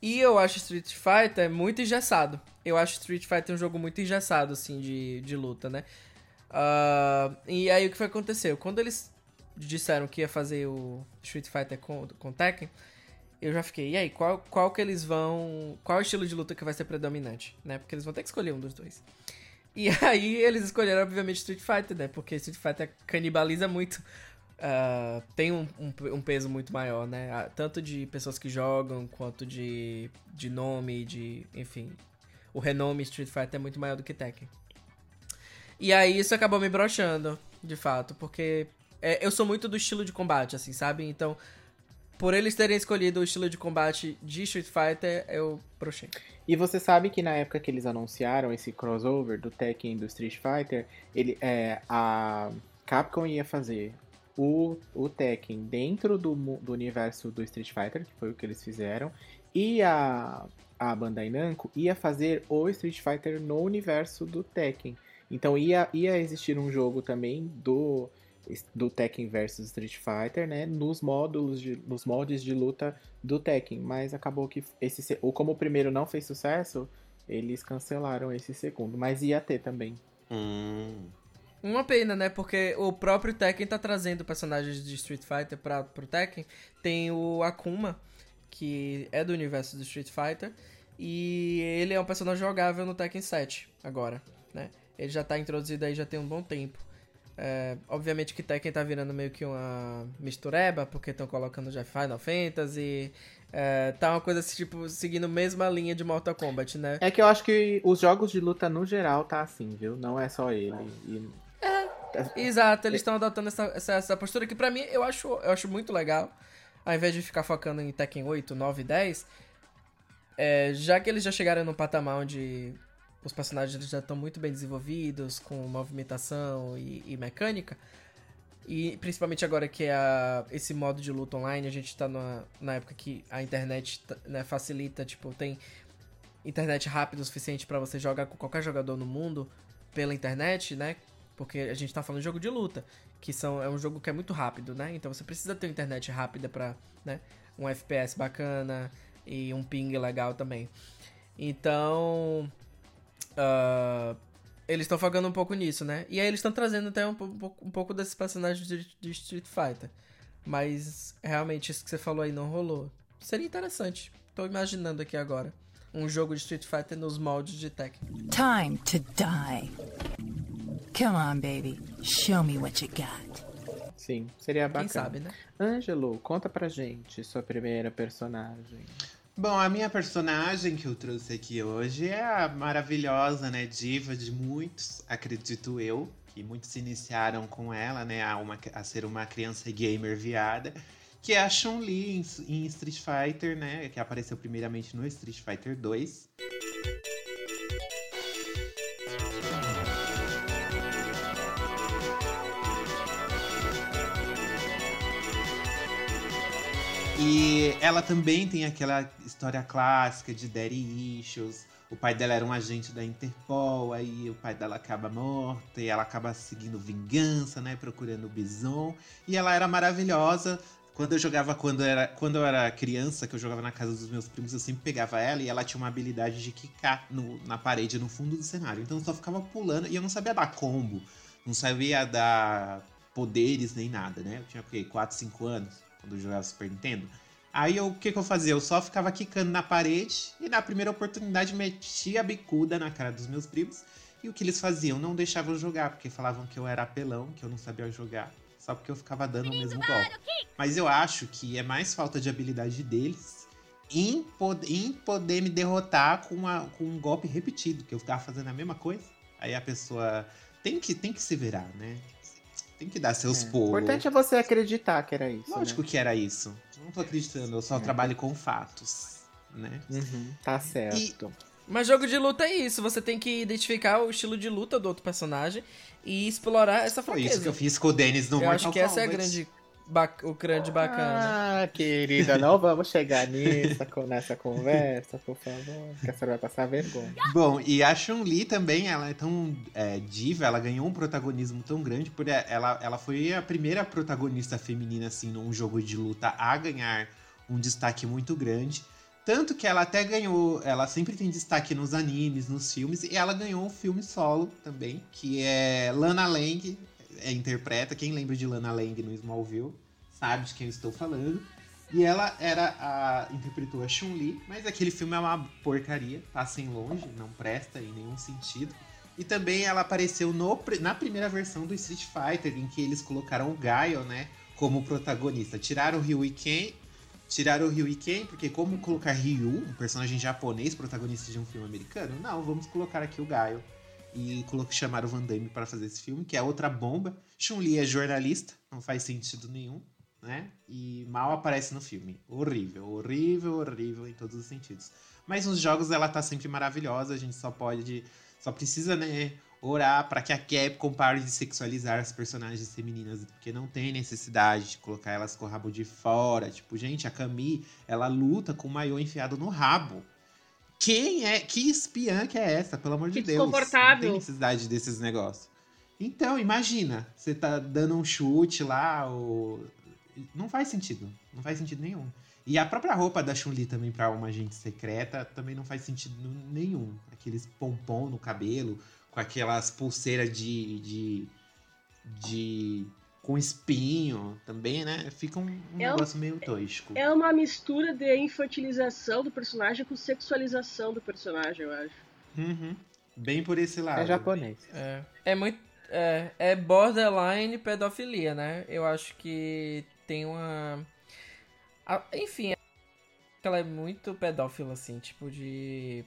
E eu acho Street Fighter muito engessado. Eu acho Street Fighter um jogo muito engessado, assim, de, de luta, né? Ah, e aí o que foi que aconteceu? Quando eles disseram que ia fazer o Street Fighter com, com Tekken, eu já fiquei, e aí, qual, qual que eles vão. Qual estilo de luta que vai ser predominante, né? Porque eles vão ter que escolher um dos dois. E [laughs] aí eles escolheram, obviamente, Street Fighter, né? Porque Street Fighter canibaliza muito. Ah, tem um, um, um peso muito maior, né? Ah, Tanto de pessoas que jogam, quanto de, de nome, de. Enfim. O renome Street Fighter é muito maior do que Tekken. E aí isso acabou me broxando, de fato, porque é, eu sou muito do estilo de combate, assim, sabe? Então, por eles terem escolhido o estilo de combate de Street Fighter, eu brochei. E você sabe que na época que eles anunciaram esse crossover do Tekken e do Street Fighter, ele, é, a Capcom ia fazer o, o Tekken dentro do, do universo do Street Fighter, que foi o que eles fizeram, e a, a Bandai Namco ia fazer o Street Fighter no universo do Tekken. Então ia, ia existir um jogo também do, do Tekken versus Street Fighter, né? Nos módulos de, nos moldes de luta do Tekken, mas acabou que esse se- ou como o primeiro não fez sucesso, eles cancelaram esse segundo, mas ia ter também. Hum. Uma pena, né? Porque o próprio Tekken tá trazendo personagens de Street Fighter pra, pro Tekken. Tem o Akuma, que é do universo do Street Fighter. E ele é um personagem jogável no Tekken 7 agora, né? Ele já tá introduzido aí já tem um bom tempo. É, obviamente que Tekken tá virando meio que uma mistureba, porque estão colocando já Final Fantasy. É, tá uma coisa assim, tipo, seguindo a mesma linha de Mortal Kombat, né? É que eu acho que os jogos de luta no geral tá assim, viu? Não é só ele. E- Exato, eles estão adotando essa, essa, essa postura que pra mim eu acho, eu acho muito legal. Ao invés de ficar focando em Tekken 8, 9 e 10, é, já que eles já chegaram num patamar onde os personagens já estão muito bem desenvolvidos, com movimentação e, e mecânica, e principalmente agora que é a, esse modo de luta online, a gente tá numa, na época que a internet tá, né, facilita, tipo, tem internet rápida o suficiente pra você jogar com qualquer jogador no mundo pela internet, né? Porque a gente tá falando de jogo de luta, que são, é um jogo que é muito rápido, né? Então você precisa ter uma internet rápida pra, né? Um FPS bacana e um ping legal também. Então, ah, eles estão focando um pouco nisso, né? E aí eles estão trazendo até um, um pouco desses personagens de, de Street Fighter. Mas realmente isso que você falou aí não rolou. Seria interessante. Tô imaginando aqui agora. Um jogo de Street Fighter nos moldes de Tekken. Time to die. Come on, baby. Show me what you got. Sim, seria bacana. Quem sabe, né? Ângelo, conta pra gente sua primeira personagem. Bom, a minha personagem que eu trouxe aqui hoje é a maravilhosa, né, diva de muitos, acredito eu, que muitos se iniciaram com ela, né, a, uma, a ser uma criança gamer viada, que é a Chun-Li em, em Street Fighter, né, que apareceu primeiramente no Street Fighter 2. E ela também tem aquela história clássica de Daddy Issues. O pai dela era um agente da Interpol, aí o pai dela acaba morto e ela acaba seguindo vingança, né? Procurando o Bison. E ela era maravilhosa. Quando eu jogava, quando, era, quando eu era criança, que eu jogava na casa dos meus primos, eu sempre pegava ela e ela tinha uma habilidade de quicar no, na parede, no fundo do cenário. Então eu só ficava pulando e eu não sabia dar combo, não sabia dar poderes nem nada, né? Eu tinha o quê? 4, 5 anos quando eu jogava Super Nintendo. Aí eu- o que, que eu fazia? Eu só ficava quicando na parede e na primeira oportunidade metia a bicuda na cara dos meus primos. E o que eles faziam? Não deixavam jogar, porque falavam que eu era apelão, que eu não sabia jogar, só porque eu ficava dando o mesmo golpe. Mas eu acho que é mais falta de habilidade deles em, pod- em poder me derrotar com, uma- com um golpe repetido, que eu ficava fazendo a mesma coisa. Aí a pessoa tem que, tem que se virar, né? Tem que dar seus O pulos. importante é você acreditar que era isso. Lógico né? que era isso. Não tô acreditando, eu só É. trabalho com fatos, né? Uhum, tá certo. Mas jogo de luta é isso, você tem que identificar o estilo de luta do outro personagem e explorar essa Foi fraqueza. isso que eu fiz com o Denis no Eu Mortal acho que essa é a Kombat. grande o grande bacana. Ah, querida, não vamos chegar nisso, nessa conversa, por favor. Que a senhora vai passar vergonha. Bom, e a Chun-Li também, ela é tão é, diva, ela ganhou um protagonismo tão grande, porque ela, ela foi a primeira protagonista feminina, assim, num jogo de luta a ganhar um destaque muito grande. Tanto que ela até ganhou, ela sempre tem destaque nos animes, nos filmes, e ela ganhou um filme solo também, que é Lana Lang, é, interpreta, quem lembra de Lana Lang no Smallville, sabe de quem eu estou falando. E ela era a. interpretou a Chun-Li, mas aquele filme é uma porcaria, passem longe, não presta em nenhum sentido. E também ela apareceu no, na primeira versão do Street Fighter, em que eles colocaram o Gaio, né, como protagonista. Tiraram o Ryu e Ken, tiraram o Ryu e Ken, porque como colocar Ryu, um personagem japonês, protagonista de um filme americano? Não, vamos colocar aqui o Gaio. E colo- chamaram o Van Damme para fazer esse filme, que é outra bomba. Chun-Li é jornalista, não faz sentido nenhum, né? E mal aparece no filme. Horrível, horrível, horrível em todos os sentidos. Mas nos jogos ela tá sempre maravilhosa, a gente só pode. Só precisa, né, orar para que a Capcom pare de sexualizar as personagens femininas, porque não tem necessidade de colocar elas com o rabo de fora. Tipo, gente, a Camille, ela luta com o maiô enfiado no rabo. Quem é? Que espiã que é essa? Pelo amor de Que Deus. Não desconfortável. tem necessidade desses negócios. Então, imagina, você tá dando um chute lá, ou... não faz sentido. Não faz sentido nenhum. E a própria roupa da Chun-Li também pra uma agente secreta também não faz sentido nenhum. Aqueles pompom no cabelo, com aquelas pulseiras de, de, de com espinho também, né? Fica um, um É um- negócio meio tosco. É uma mistura de infantilização do personagem com sexualização do personagem, eu acho. Uhum. Bem por esse lado. É japonês. É, é muito. É, é borderline pedofilia, né? Eu acho que tem uma. a- enfim, ela é muito pedófila, assim, tipo de.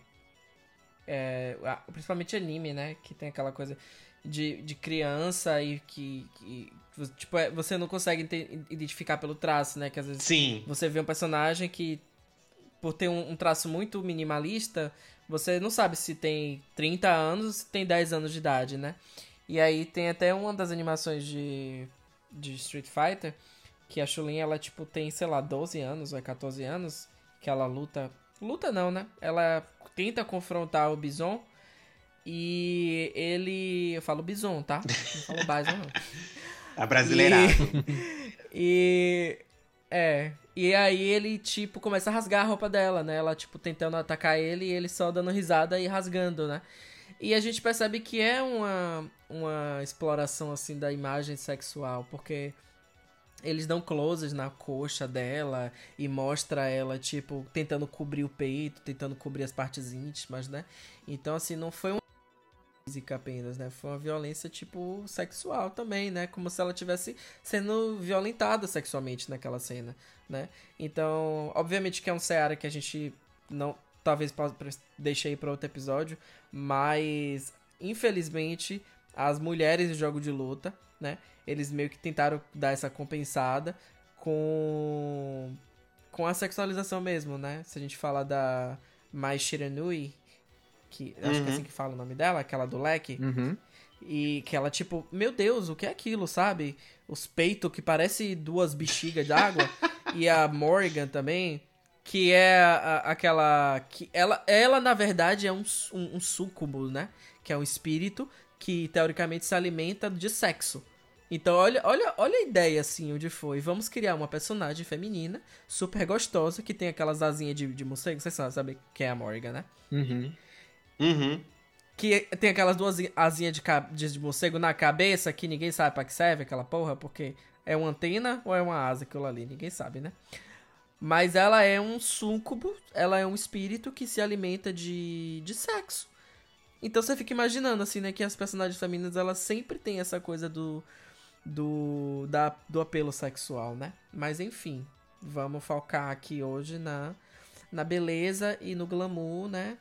é, a- principalmente anime, né? Que tem aquela coisa de, de criança e que. que, tipo, é, você não consegue identificar pelo traço, né? Que às vezes Sim. você vê um personagem que, por ter um, um traço muito minimalista, você não sabe se tem 30 anos ou se tem 10 anos de idade, né? E aí tem até uma das animações de, de Street Fighter, que a Chulin, ela, tipo, tem, sei lá, 12 anos ou é 14 anos, que ela luta... Luta não, né? Ela tenta confrontar o Bison e ele... Eu falo Bison, tá? Não falo Bison, não. [laughs] A brasileirada. [laughs] E. É. E aí ele, tipo, começa a rasgar a roupa dela, né? Ela, tipo, tentando atacar ele e ele só dando risada e rasgando, né? E a gente percebe que é uma, uma exploração, assim, da imagem sexual, porque eles dão closes na coxa dela e mostra ela, tipo, tentando cobrir o peito, tentando cobrir as partes íntimas, né? Então, assim, não foi uma física apenas, né? Foi uma violência, tipo, sexual também, né? Como se ela tivesse sendo violentada sexualmente naquela cena, né? Então, obviamente que é um Seara que a gente não... Talvez po- pre- deixe aí pra outro episódio, mas, infelizmente, as mulheres de jogo de luta, né? Eles meio que tentaram dar essa compensada com com a sexualização mesmo, né? Se a gente falar da Mai Shiranui, que acho que é Uhum. assim que fala o nome dela, aquela do leque, Uhum. e que ela, tipo, meu Deus, o que é aquilo, sabe? Os peitos que parece duas bexigas d'água. [laughs] e a Morrigan também, que é a- aquela. que ela, ela, na verdade, é um, um, um súcubo, né? Que é um espírito que, teoricamente, se alimenta de sexo. Então, olha, olha, olha a ideia, assim, onde foi. Vamos criar uma personagem feminina, super gostosa, que tem aquelas asinhas de, de morcego. Vocês sabem que é a Morrigan, né? Uhum. Uhum. Que tem aquelas duas asinhas de, de morcego na cabeça que ninguém sabe pra que serve aquela porra, porque é uma antena ou é uma asa aquilo ali, ninguém sabe, né? Mas ela é um súncubo, ela é um espírito que se alimenta de, de sexo. Então você fica imaginando, assim, né, que as personagens femininas, elas sempre têm essa coisa do, do, da, do apelo sexual, né? Mas enfim, vamos focar aqui hoje na, na beleza e no glamour, né?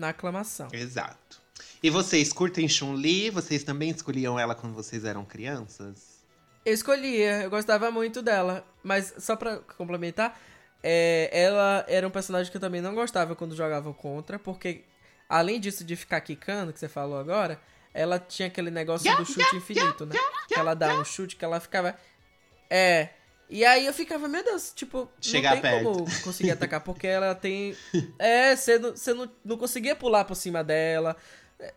Na aclamação. Exato. E vocês curtem Chun-Li? Vocês também escolhiam ela quando vocês eram crianças? Eu escolhia, eu gostava muito dela. Mas só pra complementar, é, ela era um personagem que eu também não gostava quando jogava contra, porque além disso de ficar quicando, que você falou agora, ela tinha aquele negócio do chute infinito, né? Que ela dá um chute que ela ficava. É. E aí eu ficava, meu Deus, tipo, Chegar não tem perto. como conseguir atacar, porque ela tem. [laughs] É, você não, você não, não conseguia pular por cima dela.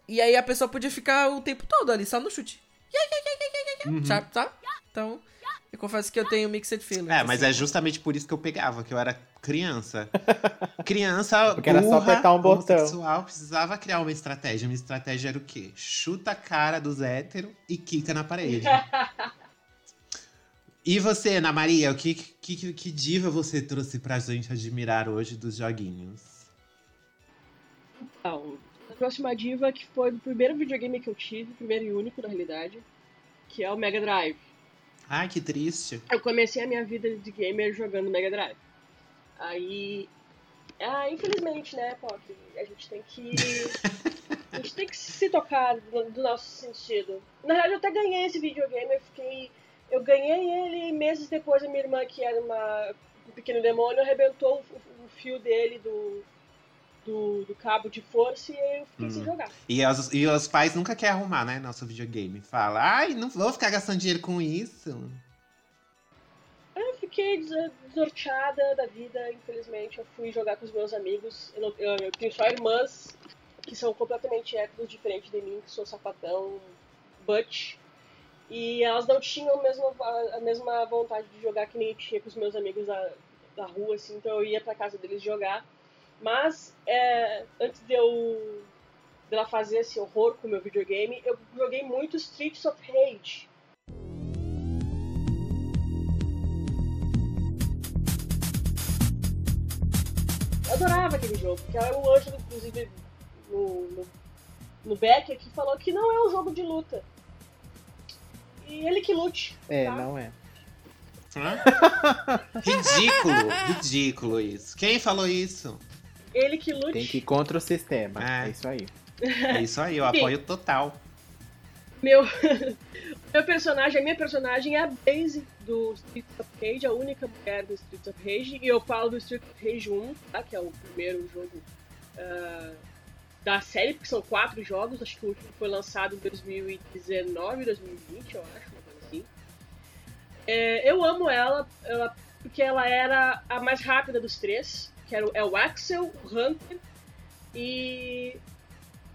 E aí a pessoa podia ficar o tempo todo ali, só no chute. Uhum. Sabe, tá? Então, eu confesso que eu tenho mixed feelings. É, mas assim. é justamente por isso que eu pegava, que eu era criança. [laughs] Criança Porque era só burra, apertar um botão. homossexual, precisava criar uma estratégia. Minha estratégia era o quê? Chuta a cara dos héteros e quica na parede. [laughs] e você, Ana Maria, o que, que, que- diva você trouxe pra gente admirar hoje dos joguinhos? Então, a próxima diva que foi do primeiro videogame que eu tive, primeiro e único na realidade, que é o Mega Drive. Ai, que triste. Eu comecei a minha vida de gamer jogando Mega Drive. Aí. Ah, infelizmente, né, Pop? A gente tem que. [laughs] a gente tem que se tocar do, do nosso sentido. Na verdade, eu até ganhei esse videogame, eu fiquei. Eu ganhei ele e meses depois a minha irmã, que era uma, um pequeno demônio, arrebentou o, o- fio dele do, do, do cabo de força e eu fiquei sem Hum. jogar. E os, e os pais nunca querem arrumar, né? Nosso videogame. Fala, ai, não vou ficar gastando dinheiro com isso. Eu fiquei des- desnorteada da vida, infelizmente. Eu fui jogar com os meus amigos. Eu, não- eu- eu tenho só irmãs que são completamente héteros, diferentes de mim, que sou sapatão, butch. E elas não tinham a mesma, a mesma vontade de jogar que nem eu tinha com os meus amigos da, da rua, assim. Então eu ia pra casa deles jogar. Mas, é, antes de eu dela fazer esse horror com o meu videogame, eu joguei muito Streets of Rage. Eu adorava aquele jogo, porque o Ângelo, inclusive, no, no, no Beck aqui, falou que não é um jogo de luta. E ele que lute. É, tá? não é. Hã? [laughs] ridículo, ridículo isso. Quem falou isso? Ele que lute. Tem que ir contra o sistema. É. É, isso aí. É isso aí, eu apoio total. Meu, [laughs] meu personagem, a minha personagem é a Blaze do Streets of Rage, a única mulher do Streets of Rage, e eu falo do Streets of Rage 1, tá? que é o primeiro jogo ah, da série, porque são quatro jogos, acho que o último foi lançado em 2019, 2020, eu acho, assim. É, eu amo ela, ela porque ela era a mais rápida dos três, que era é o Axel, o Hunter e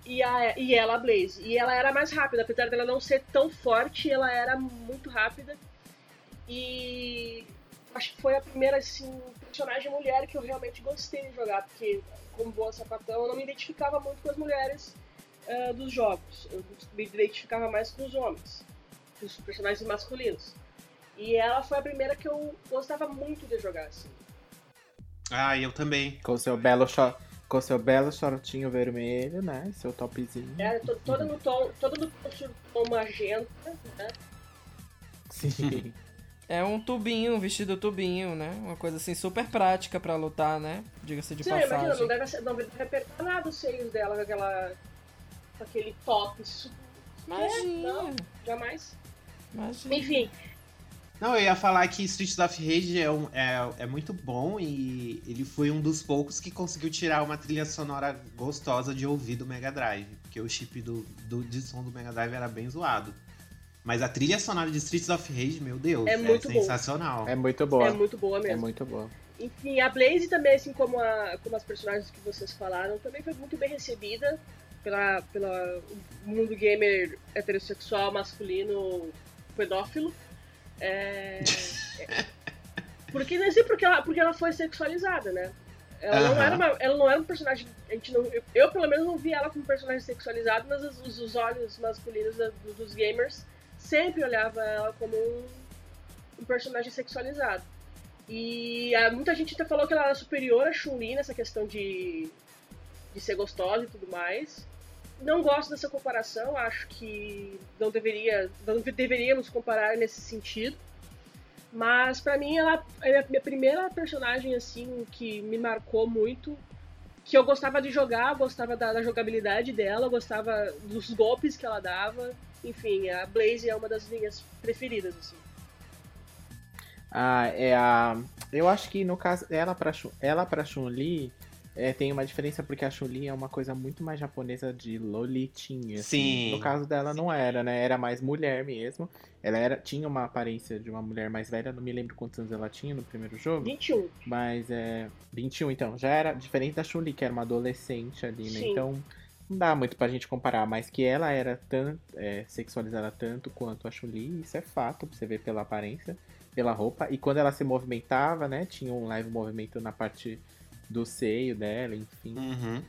e, a, e ela, a Blaze. E ela era mais rápida, apesar dela não ser tão forte, ela era muito rápida. E acho que foi a primeira assim, personagem mulher que eu realmente gostei de jogar, porque como boa sapatão eu não me identificava muito com as mulheres ah, dos jogos. Eu me identificava mais com os homens, com os personagens masculinos. E ela foi a primeira que eu gostava muito de jogar, assim. Ah, eu também. Com seu belo short, com seu belo shortinho vermelho, né? Seu topzinho. Era to- toda no tom, toda no tom magenta, né? Sim. [laughs] É um tubinho, um vestido tubinho, né? Uma coisa assim super prática pra lutar, né? Diga-se de Sim, imagina, passagem. não deve, ser- não deve apertar nada os seios dela com aquela. com aquele top. Isso, Imagina. Não, jamais. Imagina. Enfim, Não, eu ia falar que Streets of Rage é, um- é, é muito bom e ele foi um dos poucos que conseguiu tirar uma trilha sonora gostosa de ouvir do Mega Drive. Porque o chip do, do, de som do Mega Drive era bem zoado. Mas a trilha sonora de Streets of Rage, meu Deus, É é, sensacional. É muito boa. é muito boa É mesmo. muito boa. Enfim, a Blaze também, assim como, a, como as personagens que vocês falaram, também foi muito bem recebida pela, pela mundo gamer heterossexual, masculino, pedófilo. É, é- [laughs] porque não sei porque ela, porque ela foi sexualizada, né? Ela não, Aham. era uma, ela não era um personagem. A gente não, eu, eu, pelo menos, não vi ela como personagem sexualizado, mas os, os- os olhos masculinos da- do- dos gamers sempre olhava ela como um, um personagem sexualizado. E ah, muita gente até falou que ela era superior a Chun-Li nessa questão de, de ser gostosa e tudo mais. Não gosto dessa comparação, acho que não deveria, não deveríamos comparar nesse sentido. Mas pra mim ela é a minha primeira personagem assim que me marcou muito, que eu gostava de jogar, gostava da, da jogabilidade dela, gostava dos golpes que ela dava. Enfim, a Blaze é uma das minhas preferidas assim. Ah, é a. Eu acho que no caso, ela pra, ela pra Chun-Li é, tem uma diferença porque a Chun-Li é uma coisa muito mais japonesa de lolitinha. assim. Sim. No caso dela não era, né? Era mais mulher mesmo. Ela era, tinha uma aparência de uma mulher mais velha, não me lembro quantos anos ela tinha no primeiro jogo. 21. Mas é. 21, então. Já era diferente da Chun-Li, que era uma adolescente ali, né? Sim. Então. Não dá muito pra gente comparar, mas que ela era tanto, é, sexualizada tanto quanto a Chun-Li, isso é fato, você vê pela aparência, pela roupa. E quando ela se movimentava, né? Tinha um leve movimento na parte do seio dela, enfim. Uhum.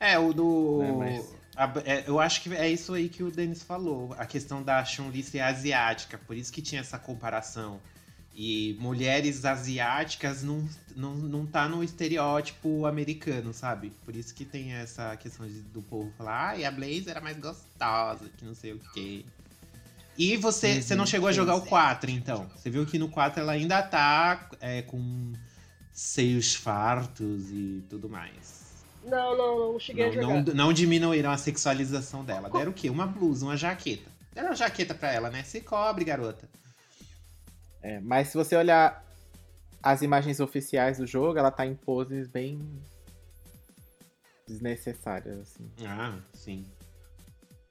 É, o do. É, mas- a- é, eu acho que é isso aí que o Denis falou. A questão da Chun-Li ser asiática. Por isso que tinha essa comparação. E mulheres asiáticas não, não, não tá no estereótipo americano, sabe? Por isso que tem essa questão de- do povo falar, ah, e a Blaze era mais gostosa, que não sei o quê. E você, Uhum, você não chegou a jogar o sim. 4, então? Você viu que no 4 ela ainda tá é, com seios fartos e tudo mais. Não, não, não cheguei a Não, jogar. não, não diminuíram a sexualização dela. Deram o quê? Uma blusa, uma jaqueta. Deram uma jaqueta pra ela, né? Se cobre, garota. É, mas se você olhar as imagens oficiais do jogo, ela tá em poses bem desnecessárias, assim. Ah, sim.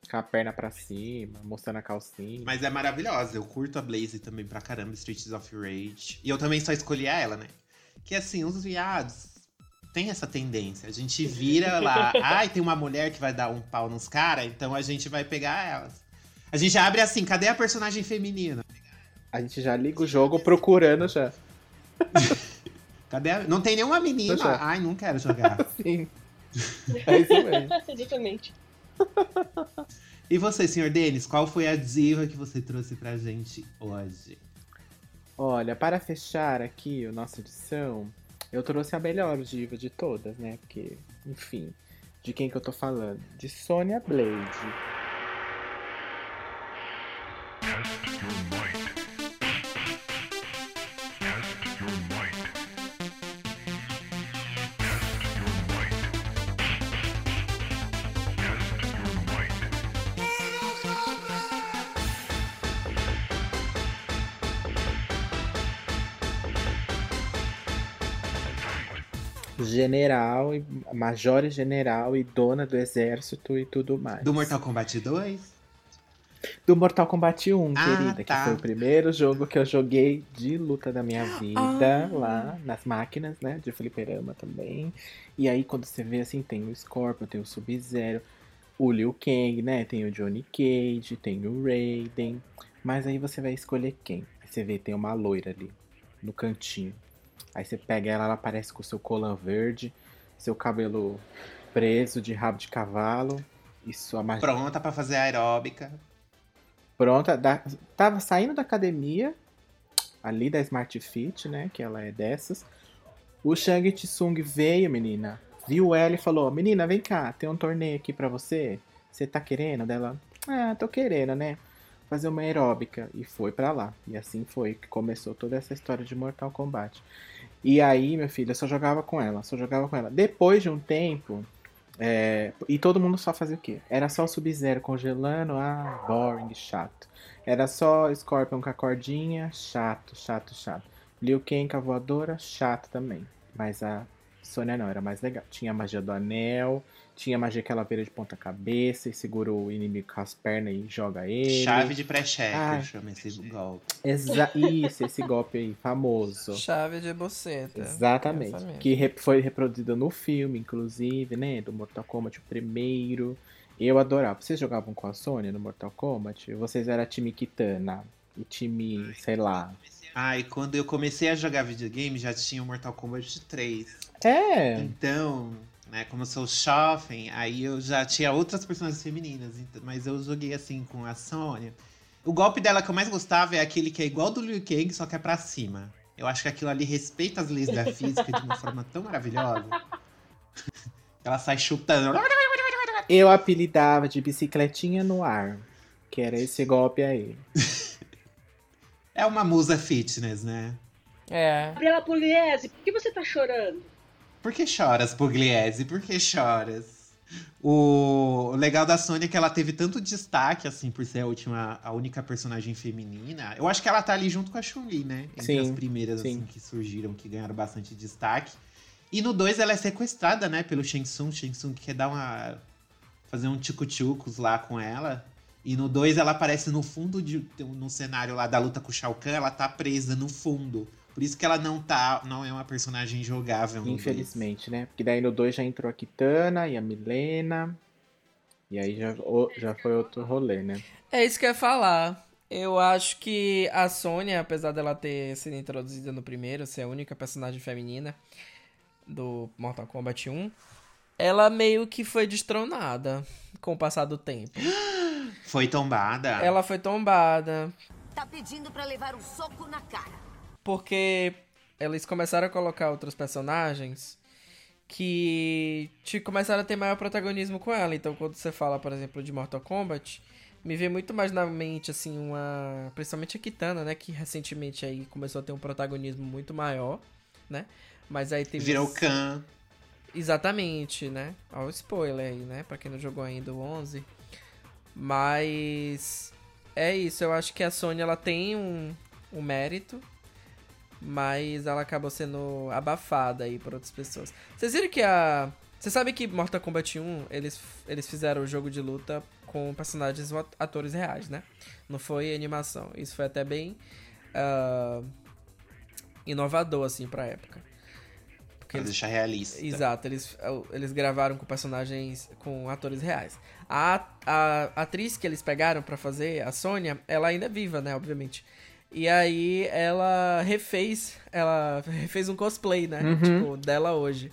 Com a perna pra cima, mostrando a calcinha. Mas é maravilhosa. Eu curto a Blaze também pra caramba, Streets of Rage. E eu também só escolhi ela, né? Que assim, os viados tem essa tendência. A gente vira lá, [laughs] ai, tem uma mulher que vai dar um pau nos caras, então a gente vai pegar elas. A gente abre assim, cadê a personagem feminina? A gente já liga o jogo procurando já. [laughs] Cadê a... Não tem nenhuma menina. Já. Ai, não quero jogar. [laughs] Sim. É isso mesmo. Exatamente. E você, senhor Denis, qual foi a diva que você trouxe pra gente hoje? Olha, para fechar aqui a nossa edição, eu trouxe a melhor diva de todas, né? Porque, enfim, de quem que eu tô falando? De Sonya Blade. General, e major e general e dona do exército e tudo mais. Do Mortal Kombat 2? Do Mortal Kombat 1, Ah, querida, tá. que foi o primeiro jogo que eu joguei de luta da minha [gasps] vida, Ah. lá nas máquinas, né, de fliperama também. E aí, quando você vê assim, tem o Scorpion, tem o Sub-Zero, o Liu Kang, né, tem o Johnny Cage, tem o Raiden. Mas aí você vai escolher quem? Você vê, tem uma loira ali, no cantinho. Aí você pega ela, ela aparece com seu colã verde, seu cabelo preso de rabo de cavalo e sua magia Pronta pra fazer aeróbica. pronta. Da, tava saindo da academia, ali da Smart Fit, né? Que ela é dessas. O Shang Tsung veio, menina. Viu ela e falou: Menina, vem cá, tem um torneio aqui pra você. Você tá querendo? Dela, ah, tô querendo, né? Fazer uma aeróbica. E foi pra lá. E assim foi que começou toda essa história de Mortal Kombat. E aí, meu filho, eu só jogava com ela, só jogava com ela. Depois de um tempo, é, e todo mundo só fazia o quê? Era só o Sub-Zero congelando, ah, boring, chato. Era só Scorpion com a cordinha, chato, chato, chato. Liu Kang com a voadora, chato também. Mas a Sonya não, era mais legal. Tinha a magia do anel, tinha magia que ela vira de ponta cabeça e segura o inimigo com as pernas e joga ele. Chave de pré-cheque, Ai. chama esse golpe. Exa Isso, esse golpe aí, famoso. Chave de boceta. Exatamente. Que re- foi reproduzida no filme, inclusive, né? Do Mortal Kombat, o primeiro. Eu adorava. Vocês jogavam com a Sony no Mortal Kombat? Vocês eram time Kitana e time, sei lá. Ai, quando eu comecei a jogar videogame, já tinha o Mortal Kombat 3. É, Então, né, como eu sou jovem, aí eu já tinha outras personagens femininas, mas eu joguei assim com a Sônia. O golpe dela que eu mais gostava é aquele que é igual do Liu Kang, só que é pra cima. Eu acho que aquilo ali respeita as leis da física de uma [laughs] forma tão maravilhosa. [laughs] Ela sai chutando. eu apelidava de bicicletinha no ar. Que era esse golpe aí. [laughs] É uma musa fitness, né? É. Gabriela Pugliese, por que você tá chorando? Por que choras, Pugliese? Por que choras? O o legal da Sônia é que ela teve tanto destaque, assim, por ser a última, a única personagem feminina. Eu acho que ela tá ali junto com a Chun-Li, né? Entre Sim, as primeiras, sim. assim, que surgiram, que ganharam bastante destaque. E no 2 ela é sequestrada, né, pelo Shang Tsung. Shang Tsung quer dar uma... fazer um tico-tchucos lá com ela. E no 2 ela aparece no fundo, de, no cenário lá da luta com o Shao Kahn, ela tá presa no fundo. Por isso que ela não tá, não é uma personagem jogável. Infelizmente, né? Porque daí no 2 já entrou a Kitana e a Milena. E aí já, já foi outro rolê, né? É isso que eu ia falar. Eu acho que a Sônia, apesar dela ter sido introduzida no primeiro, ser a única personagem feminina do Mortal Kombat 1, ela meio que foi destronada com o passar do tempo. [gasps] Foi tombada. Ela foi tombada Tá pedindo pra levar um soco na cara. Porque eles começaram a colocar outros personagens que te começaram a ter maior protagonismo com ela. Então, quando você fala, por exemplo, de Mortal Kombat, me vê muito mais na mente, assim, uma. Principalmente a Kitana, né? Que recentemente aí começou a ter um protagonismo muito maior, né? Mas aí teve. Virou esse- Khan. Exatamente, né? Olha o spoiler aí, né? Pra quem não jogou ainda o 11. Mas. É isso, eu acho que a Sony ela tem um, um mérito, mas ela acabou sendo abafada aí por outras pessoas. Vocês viram que a. Você sabe que Mortal Kombat 1, eles, eles fizeram o jogo de luta com personagens atores reais, né? Não foi animação. Isso foi até bem uh, inovador, assim, pra época. Porque pra deixar realista. Exato, eles, eles gravaram com personagens, com atores reais. A, a, a atriz que eles pegaram para fazer, a Sônia, ela ainda é viva, né, obviamente. E aí ela refez, ela refez um cosplay, né, Uhum. tipo, dela hoje.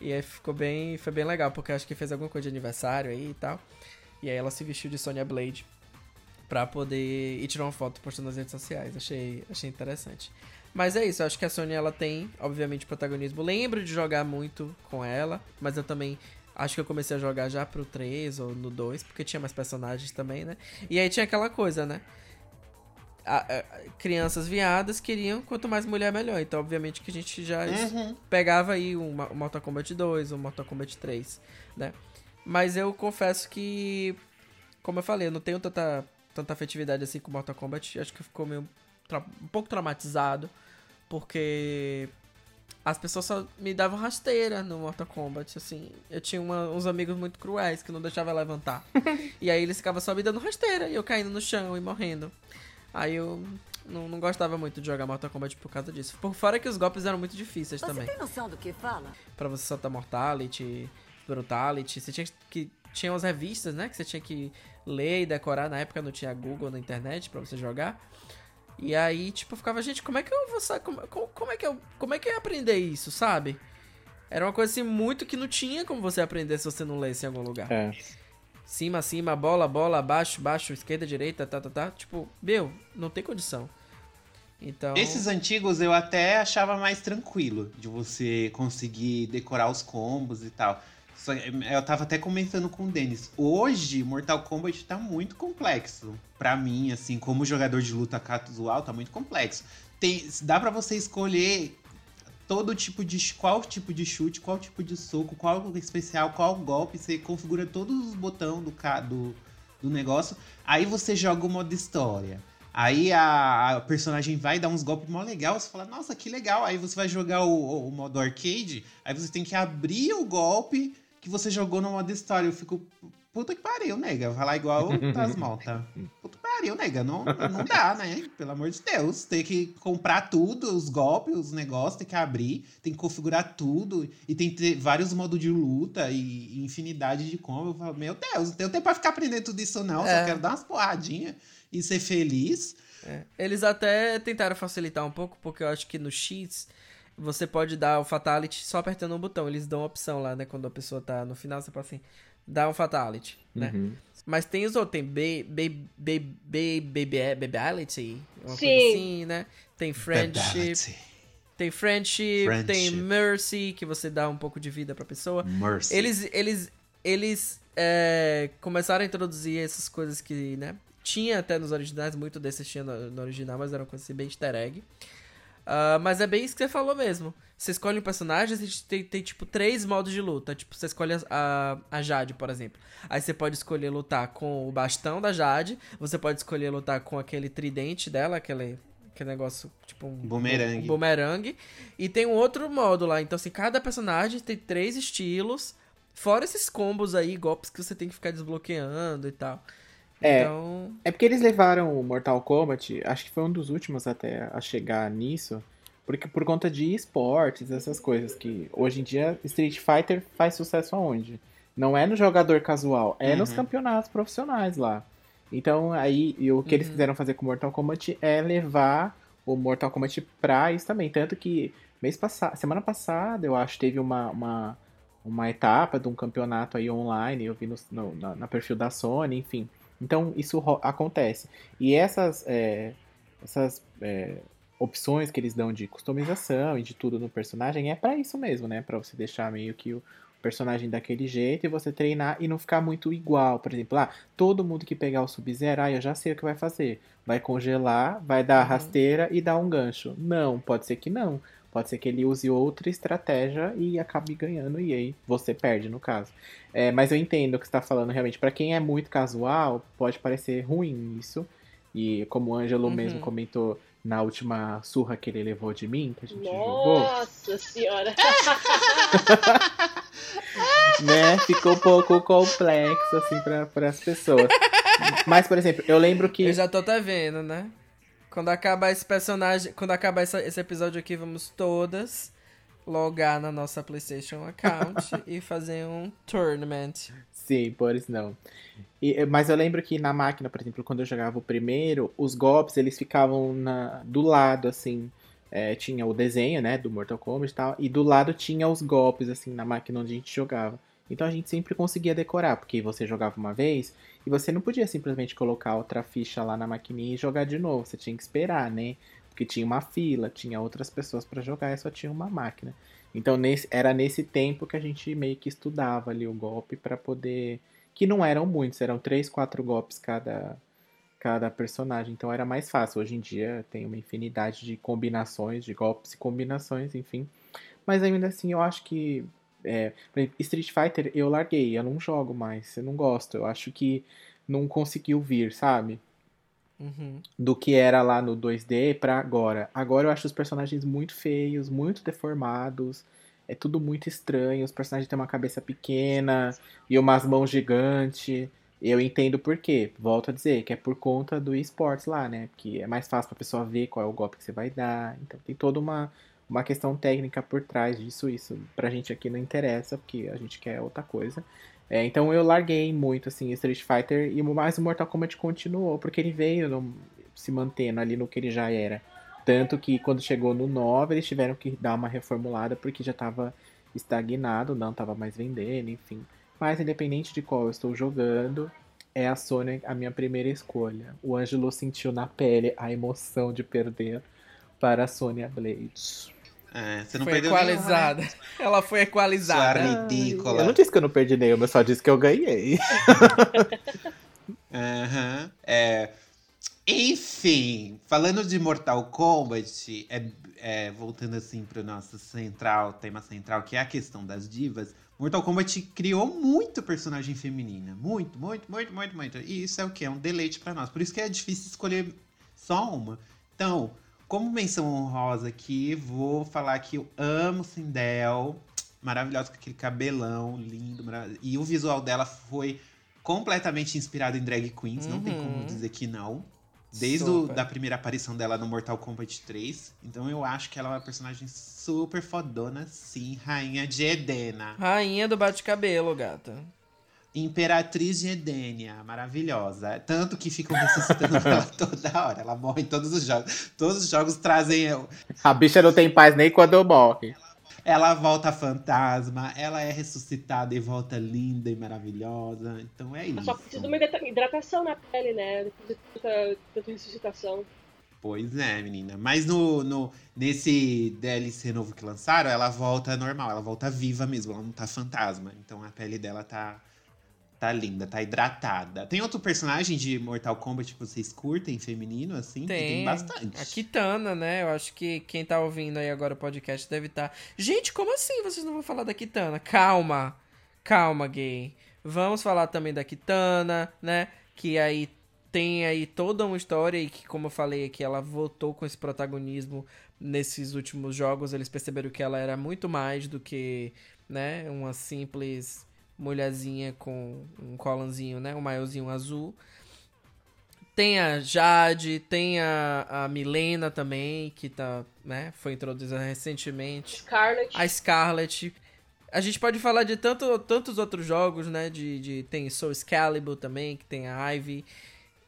E aí ficou bem, foi bem legal, porque acho que fez alguma coisa de aniversário aí e tal. E aí ela se vestiu de Sonya Blade pra poder ir tirar uma foto postando nas redes sociais. Achei, achei interessante. Mas é isso, eu acho que a Sony ela tem, obviamente, protagonismo. Lembro de jogar muito com ela, mas eu também acho que eu comecei a jogar já pro 3 ou no 2, porque tinha mais personagens também, né? E aí tinha aquela coisa, né? A- a- crianças viadas queriam quanto mais mulher melhor. Então, obviamente, que a gente já Uhum. pegava aí um, um Mortal Kombat 2, um Mortal Kombat 3, né? Mas eu confesso que, como eu falei, eu não tenho tanta, tanta afetividade assim com Mortal Kombat. Acho que ficou meio um pouco traumatizado, porque as pessoas só me davam rasteira no Mortal Kombat, assim. Eu tinha uma- uns amigos muito cruéis que não deixavam levantar. [laughs] e aí eles ficavam só me dando rasteira e eu caindo no chão e morrendo. Aí eu não, não gostava muito de jogar Mortal Kombat por causa disso. Por fora que os golpes eram muito difíceis Você também. tem noção do que fala? Pra você soltar Mortality, Brutality, você tinha que. Tinha umas revistas, né? Que você tinha que ler e decorar. Na época não tinha Google na internet pra você jogar. E aí, tipo, ficava, gente, como é que eu vou saber. Como, como, como é que eu. Como é que eu ia aprender isso, sabe? Era uma coisa assim muito que não tinha como você aprender se você não lesse em algum lugar. É. Cima, cima, bola, bola, baixo, baixo, esquerda, direita, tá, tá, tá. Tipo, meu, não tem condição. Então. Esses antigos eu até achava mais tranquilo de você conseguir decorar os combos e tal. Eu tava até comentando com o Denis. Hoje, Mortal Kombat tá muito complexo. Pra mim, assim, como jogador de luta casual, tá muito complexo. Tem, dá pra você escolher todo tipo de. qual tipo de chute, qual tipo de soco, qual especial, qual golpe. Você configura todos os botões do, do, do negócio. Aí você joga o modo história. Aí a, a personagem vai dar uns golpes mó legal, você fala, nossa, que legal. Aí você vai jogar o- o modo arcade, aí você tem que abrir o golpe que você jogou no modo história. Eu fico, puta que pariu, nega. Vai lá igual [laughs] o Tasmalta. Puta que pariu, nega. Não, não dá, né? Pelo amor de Deus. Tem que comprar tudo, os golpes, os negócios, tem que abrir, tem que configurar tudo. E tem que ter vários modos de luta e, infinidade de combo. Eu falo, meu Deus, não tenho tempo pra ficar aprendendo tudo isso, não. É. Só quero dar umas porradinhas e ser feliz. É. Eles até tentaram facilitar um pouco, porque eu acho que no X você pode dar o Fatality só apertando um botão. Eles dão a opção lá, né? Quando a pessoa tá no final, você pode assim, um Fatality, né? Uhum. Mas tem os outros, tem Baby Babyality, uma coisa Sim. assim, né? Tem Friendship. Babality. Tem friendship, Friendship. tem Mercy, que você dá um pouco de vida pra pessoa. Mercy. Eles, eles, eles é, começaram a introduzir essas coisas que, né? Tinha até nos originais, muito desses tinha no, no original, mas era uma coisa assim, bem easter egg. Ah, mas é bem isso que você falou mesmo. Você escolhe um personagem, a gente tem, tem, tipo três modos de luta. Tipo, você escolhe a, a, a Jade, por exemplo. Aí você pode escolher lutar com o bastão da Jade. Você pode escolher lutar com aquele tridente dela, aquele, aquele negócio, tipo um Bumerangue. um bumerangue. E tem um outro modo lá. Então, assim, cada personagem tem três estilos. Fora esses combos aí, golpes que você tem que ficar desbloqueando e tal. É. Então. É porque eles levaram o Mortal Kombat, acho que foi um dos últimos até a chegar nisso, porque por conta de esportes, essas coisas que hoje em dia Street Fighter faz sucesso aonde? Não é no jogador casual, é nos Uhum. campeonatos profissionais lá. Então aí o que eles Uhum. quiseram fazer com o Mortal Kombat é levar o Mortal Kombat pra isso também, tanto que mês passado, semana passada, eu acho, teve uma, uma, uma etapa de um campeonato aí online, eu vi no, no- na, na perfil da Sony, enfim. Então isso acontece. E essas, é, essas é, opções que eles dão de customização e de tudo no personagem é pra isso mesmo, né? Pra você deixar meio que o personagem daquele jeito e você treinar e não ficar muito igual. Por exemplo, ah, todo mundo que pegar o Sub-Zero, ah, eu já sei o que vai fazer. Vai congelar, vai dar Uhum. rasteira e dar um gancho. Não, pode ser que não. Pode ser que ele use outra estratégia e acabe ganhando, e aí você perde, no caso. É, mas eu entendo o que você está falando, realmente. Pra quem é muito casual, pode parecer ruim isso. E como o Ângelo Uhum. mesmo comentou, na última surra que ele levou de mim, que a gente jogou. Nossa senhora! [laughs] né? Ficou um pouco complexo, assim, para as pessoas. Mas, por exemplo, eu lembro que. Eu já tô até vendo, né? Quando acabar esse personagem. Quando acabar essa, esse episódio aqui, vamos todas logar na nossa PlayStation account [laughs] e fazer um tournament. Sim, por isso não. E, mas eu lembro que na máquina, por exemplo, quando eu jogava o primeiro, os golpes eles ficavam na, do lado, assim. É, tinha o desenho, né, do Mortal Kombat e tal, e do lado tinha os golpes, assim, na máquina onde a gente jogava. Então a gente sempre conseguia decorar, porque você jogava uma vez e você não podia simplesmente colocar outra ficha lá na maquininha e jogar de novo. Você tinha que esperar, né? Porque tinha uma fila, tinha outras pessoas para jogar e só tinha uma máquina. Então nesse, era nesse tempo que a gente meio que estudava ali o golpe para poder. Que não eram muitos, eram três, quatro golpes cada, cada personagem. Então era mais fácil. Hoje em dia tem uma infinidade de combinações, de golpes e combinações, enfim. Mas ainda assim eu acho que é, Street Fighter eu larguei, eu não jogo mais, eu não gosto. Eu acho que não conseguiu vir, sabe? Uhum. Do que era lá no 2D pra agora. Agora eu acho os personagens muito feios, muito deformados. É tudo muito estranho. Os personagens têm uma cabeça pequena e umas mãos gigantes. Eu entendo por quê. Volto a dizer que é por conta do esportes lá, né? Que é mais fácil pra pessoa ver qual é o golpe que você vai dar. Então tem toda uma, uma questão técnica por trás disso. Isso pra gente aqui não interessa, porque a gente quer outra coisa. É, então eu larguei muito assim Street Fighter e mais o Mortal Kombat continuou, porque ele veio no, se mantendo ali no que ele já era. Tanto que quando chegou no 9, eles tiveram que dar uma reformulada porque já estava estagnado, não estava mais vendendo, enfim. Mas independente de qual eu estou jogando, é a Sony a minha primeira escolha. O Ângelo sentiu na pele a emoção de perder para a Sonya Blade. É, você não foi perdeu equalizada. nenhuma, né? [laughs] Ela foi equalizada. Sua ridícula. Eu não disse que eu não perdi nenhuma, eu só disse que eu ganhei. [laughs] Aham. É, enfim, falando de Mortal Kombat, é, é, voltando assim pro nosso central, tema central, que é a questão das divas, Mortal Kombat criou muito personagem feminina. Muito, muito, muito, muito, muito. E isso é o que? É um deleite pra nós. Por isso que é difícil escolher só uma. Então, como menção honrosa aqui, vou falar que eu amo Sindel. Maravilhosa com aquele cabelão lindo. E o visual dela foi completamente inspirado em drag queens. Não tem como Uhum. dizer que não. Desde o, Super. da primeira aparição dela no Mortal Kombat 3. Então eu acho que ela é uma personagem super fodona, sim. Rainha de Edena. Rainha do bate-cabelo, gata. Imperatriz de Edenia, maravilhosa. Tanto que ficam ressuscitando ela [laughs] toda hora. Ela morre em todos os jogos. Todos os jogos trazem. eu- A bicha não tem paz nem quando eu morre. Ela volta fantasma, ela é ressuscitada e volta linda e maravilhosa. Então é Ela só isso. precisa de uma hidrata- hidratação na pele, né? Depois de tanta, tanta ressuscitação. Pois é, menina. Mas no, no, nesse DLC novo que lançaram, ela volta normal, ela volta viva mesmo, ela não tá fantasma. Então a pele dela tá, tá linda, tá hidratada. Tem outro personagem de Mortal Kombat que vocês curtem, feminino, assim? Tem, tem bastante. A Kitana, né? Eu acho que quem tá ouvindo aí agora o podcast deve estar. Gente, como assim vocês não vão falar da Kitana? Calma. Calma, gay. Vamos falar também da Kitana, né? Que aí tem aí toda uma história e que, como eu falei aqui, ela voltou com esse protagonismo nesses últimos jogos. Eles perceberam que ela era muito mais do que, né? Uma simples mulherzinha com um colanzinho, né? Um maiozinho azul. Tem a Jade, tem a, a Milena também, que tá, né, foi introduzida recentemente. Scarlet. A Scarlet. A gente pode falar de tanto, tantos outros jogos, né? De, de, tem Soul Calibur também, que tem a Ivy,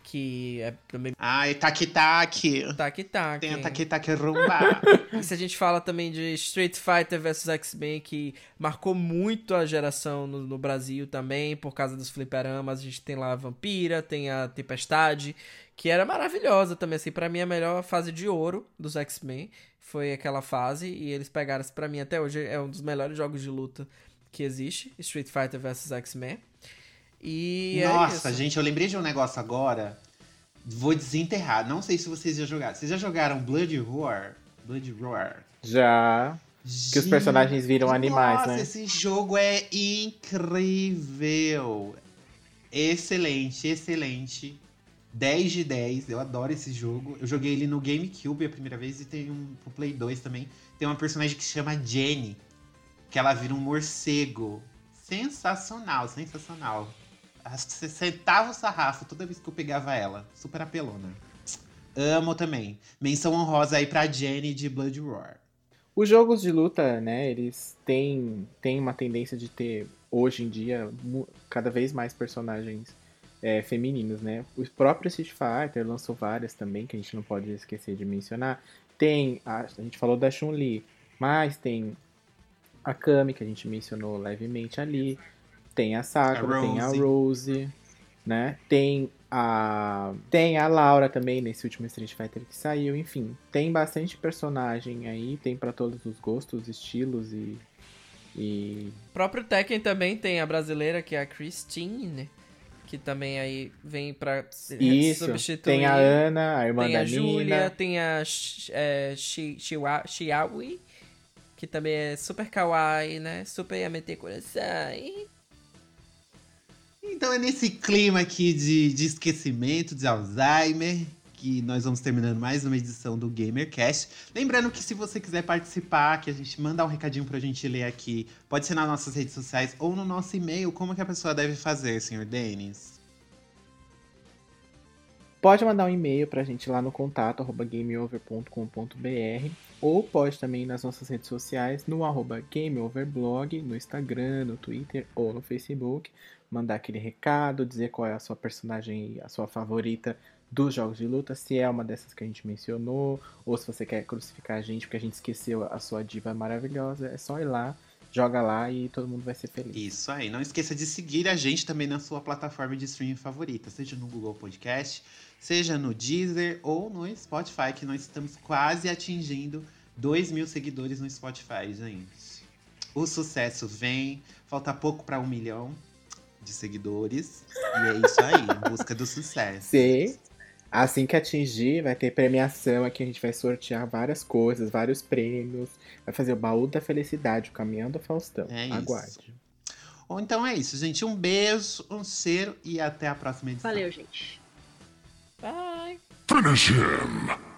que é também. Ai, tac-tac. Tac-tac. Tem a tac-tac rumba. E [laughs] se a gente fala também de Street Fighter vs X-Men, que marcou muito a geração no, no Brasil também, por causa dos fliperamas. A gente tem lá a Vampira, tem a Tempestade, que era maravilhosa também, assim, pra mim a melhor fase de ouro dos X-Men foi aquela fase, e eles pegaram, pra mim até hoje, é um dos melhores jogos de luta que existe, Street Fighter vs X-Men. E Nossa, é gente, eu lembrei de um negócio agora. Vou desenterrar. Não sei se vocês já jogaram. Vocês já jogaram Blood Roar? Blood Roar. Já. Que os personagens viram animais, Nossa, né? esse jogo é incrível. Excelente, excelente. 10 de 10, eu adoro esse jogo. Eu joguei ele no GameCube a primeira vez e tem um pro Play 2 também. Tem uma personagem que se chama Jenny, que ela vira um morcego. Sensacional, sensacional. Acho que você sentava o sarrafo toda vez que eu pegava ela. Super apelona. Amo também. Menção honrosa aí pra Jenny de Blood Roar. Os jogos de luta, né, eles têm, têm uma tendência de ter, hoje em dia, cada vez mais personagens é, femininos, né? O próprio Street Fighter lançou várias também, que a gente não pode esquecer de mencionar. Tem, a, a gente falou da Chun-Li, mas tem a Kami, que a gente mencionou levemente ali. Tem a Sakura, A tem a Rose. Né? Tem a tem a Laura também nesse último Street Fighter que saiu, enfim, tem bastante personagem aí, tem pra todos os gostos, estilos e e O próprio Tekken também tem a brasileira, que é a Christine, que também aí vem pra isso, substituir. tem a Ana, a irmã tem da a Júlia, Nina. tem a é, Shiawi, que também é super kawaii, né? Super ia meter coração. Então é nesse clima aqui de, de esquecimento, de Alzheimer, que nós vamos terminando mais uma edição do GamerCast. Lembrando que se você quiser participar, que a gente mandar um recadinho pra gente ler aqui, pode ser nas nossas redes sociais ou no nosso e-mail, como que a pessoa deve fazer, senhor Denis? Pode mandar um e-mail pra gente lá no contato gameover.com.br ou pode também nas nossas redes sociais no arroba gameoverblog, no Instagram, no Twitter ou no Facebook, mandar aquele recado, dizer qual é a sua personagem, a sua favorita dos jogos de luta, se é uma dessas que a gente mencionou, ou se você quer crucificar a gente porque a gente esqueceu a sua diva maravilhosa, é só ir lá, joga lá e todo mundo vai ser feliz. Isso aí. Não esqueça de seguir a gente também na sua plataforma de streaming favorita, seja no Google Podcast, seja no Deezer ou no Spotify, que nós estamos quase atingindo 2 mil seguidores no Spotify, gente. O sucesso vem, falta pouco para um milhão de seguidores. E é isso aí, em busca do sucesso. Se assim que atingir, vai ter premiação aqui, a gente vai sortear várias coisas, vários prêmios, vai fazer o baú da felicidade, o caminhão do Faustão. É isso. Aguarde. Ou então é isso, gente. Um beijo, um cheiro e até a próxima edição. Valeu, gente. Bye! Finish him!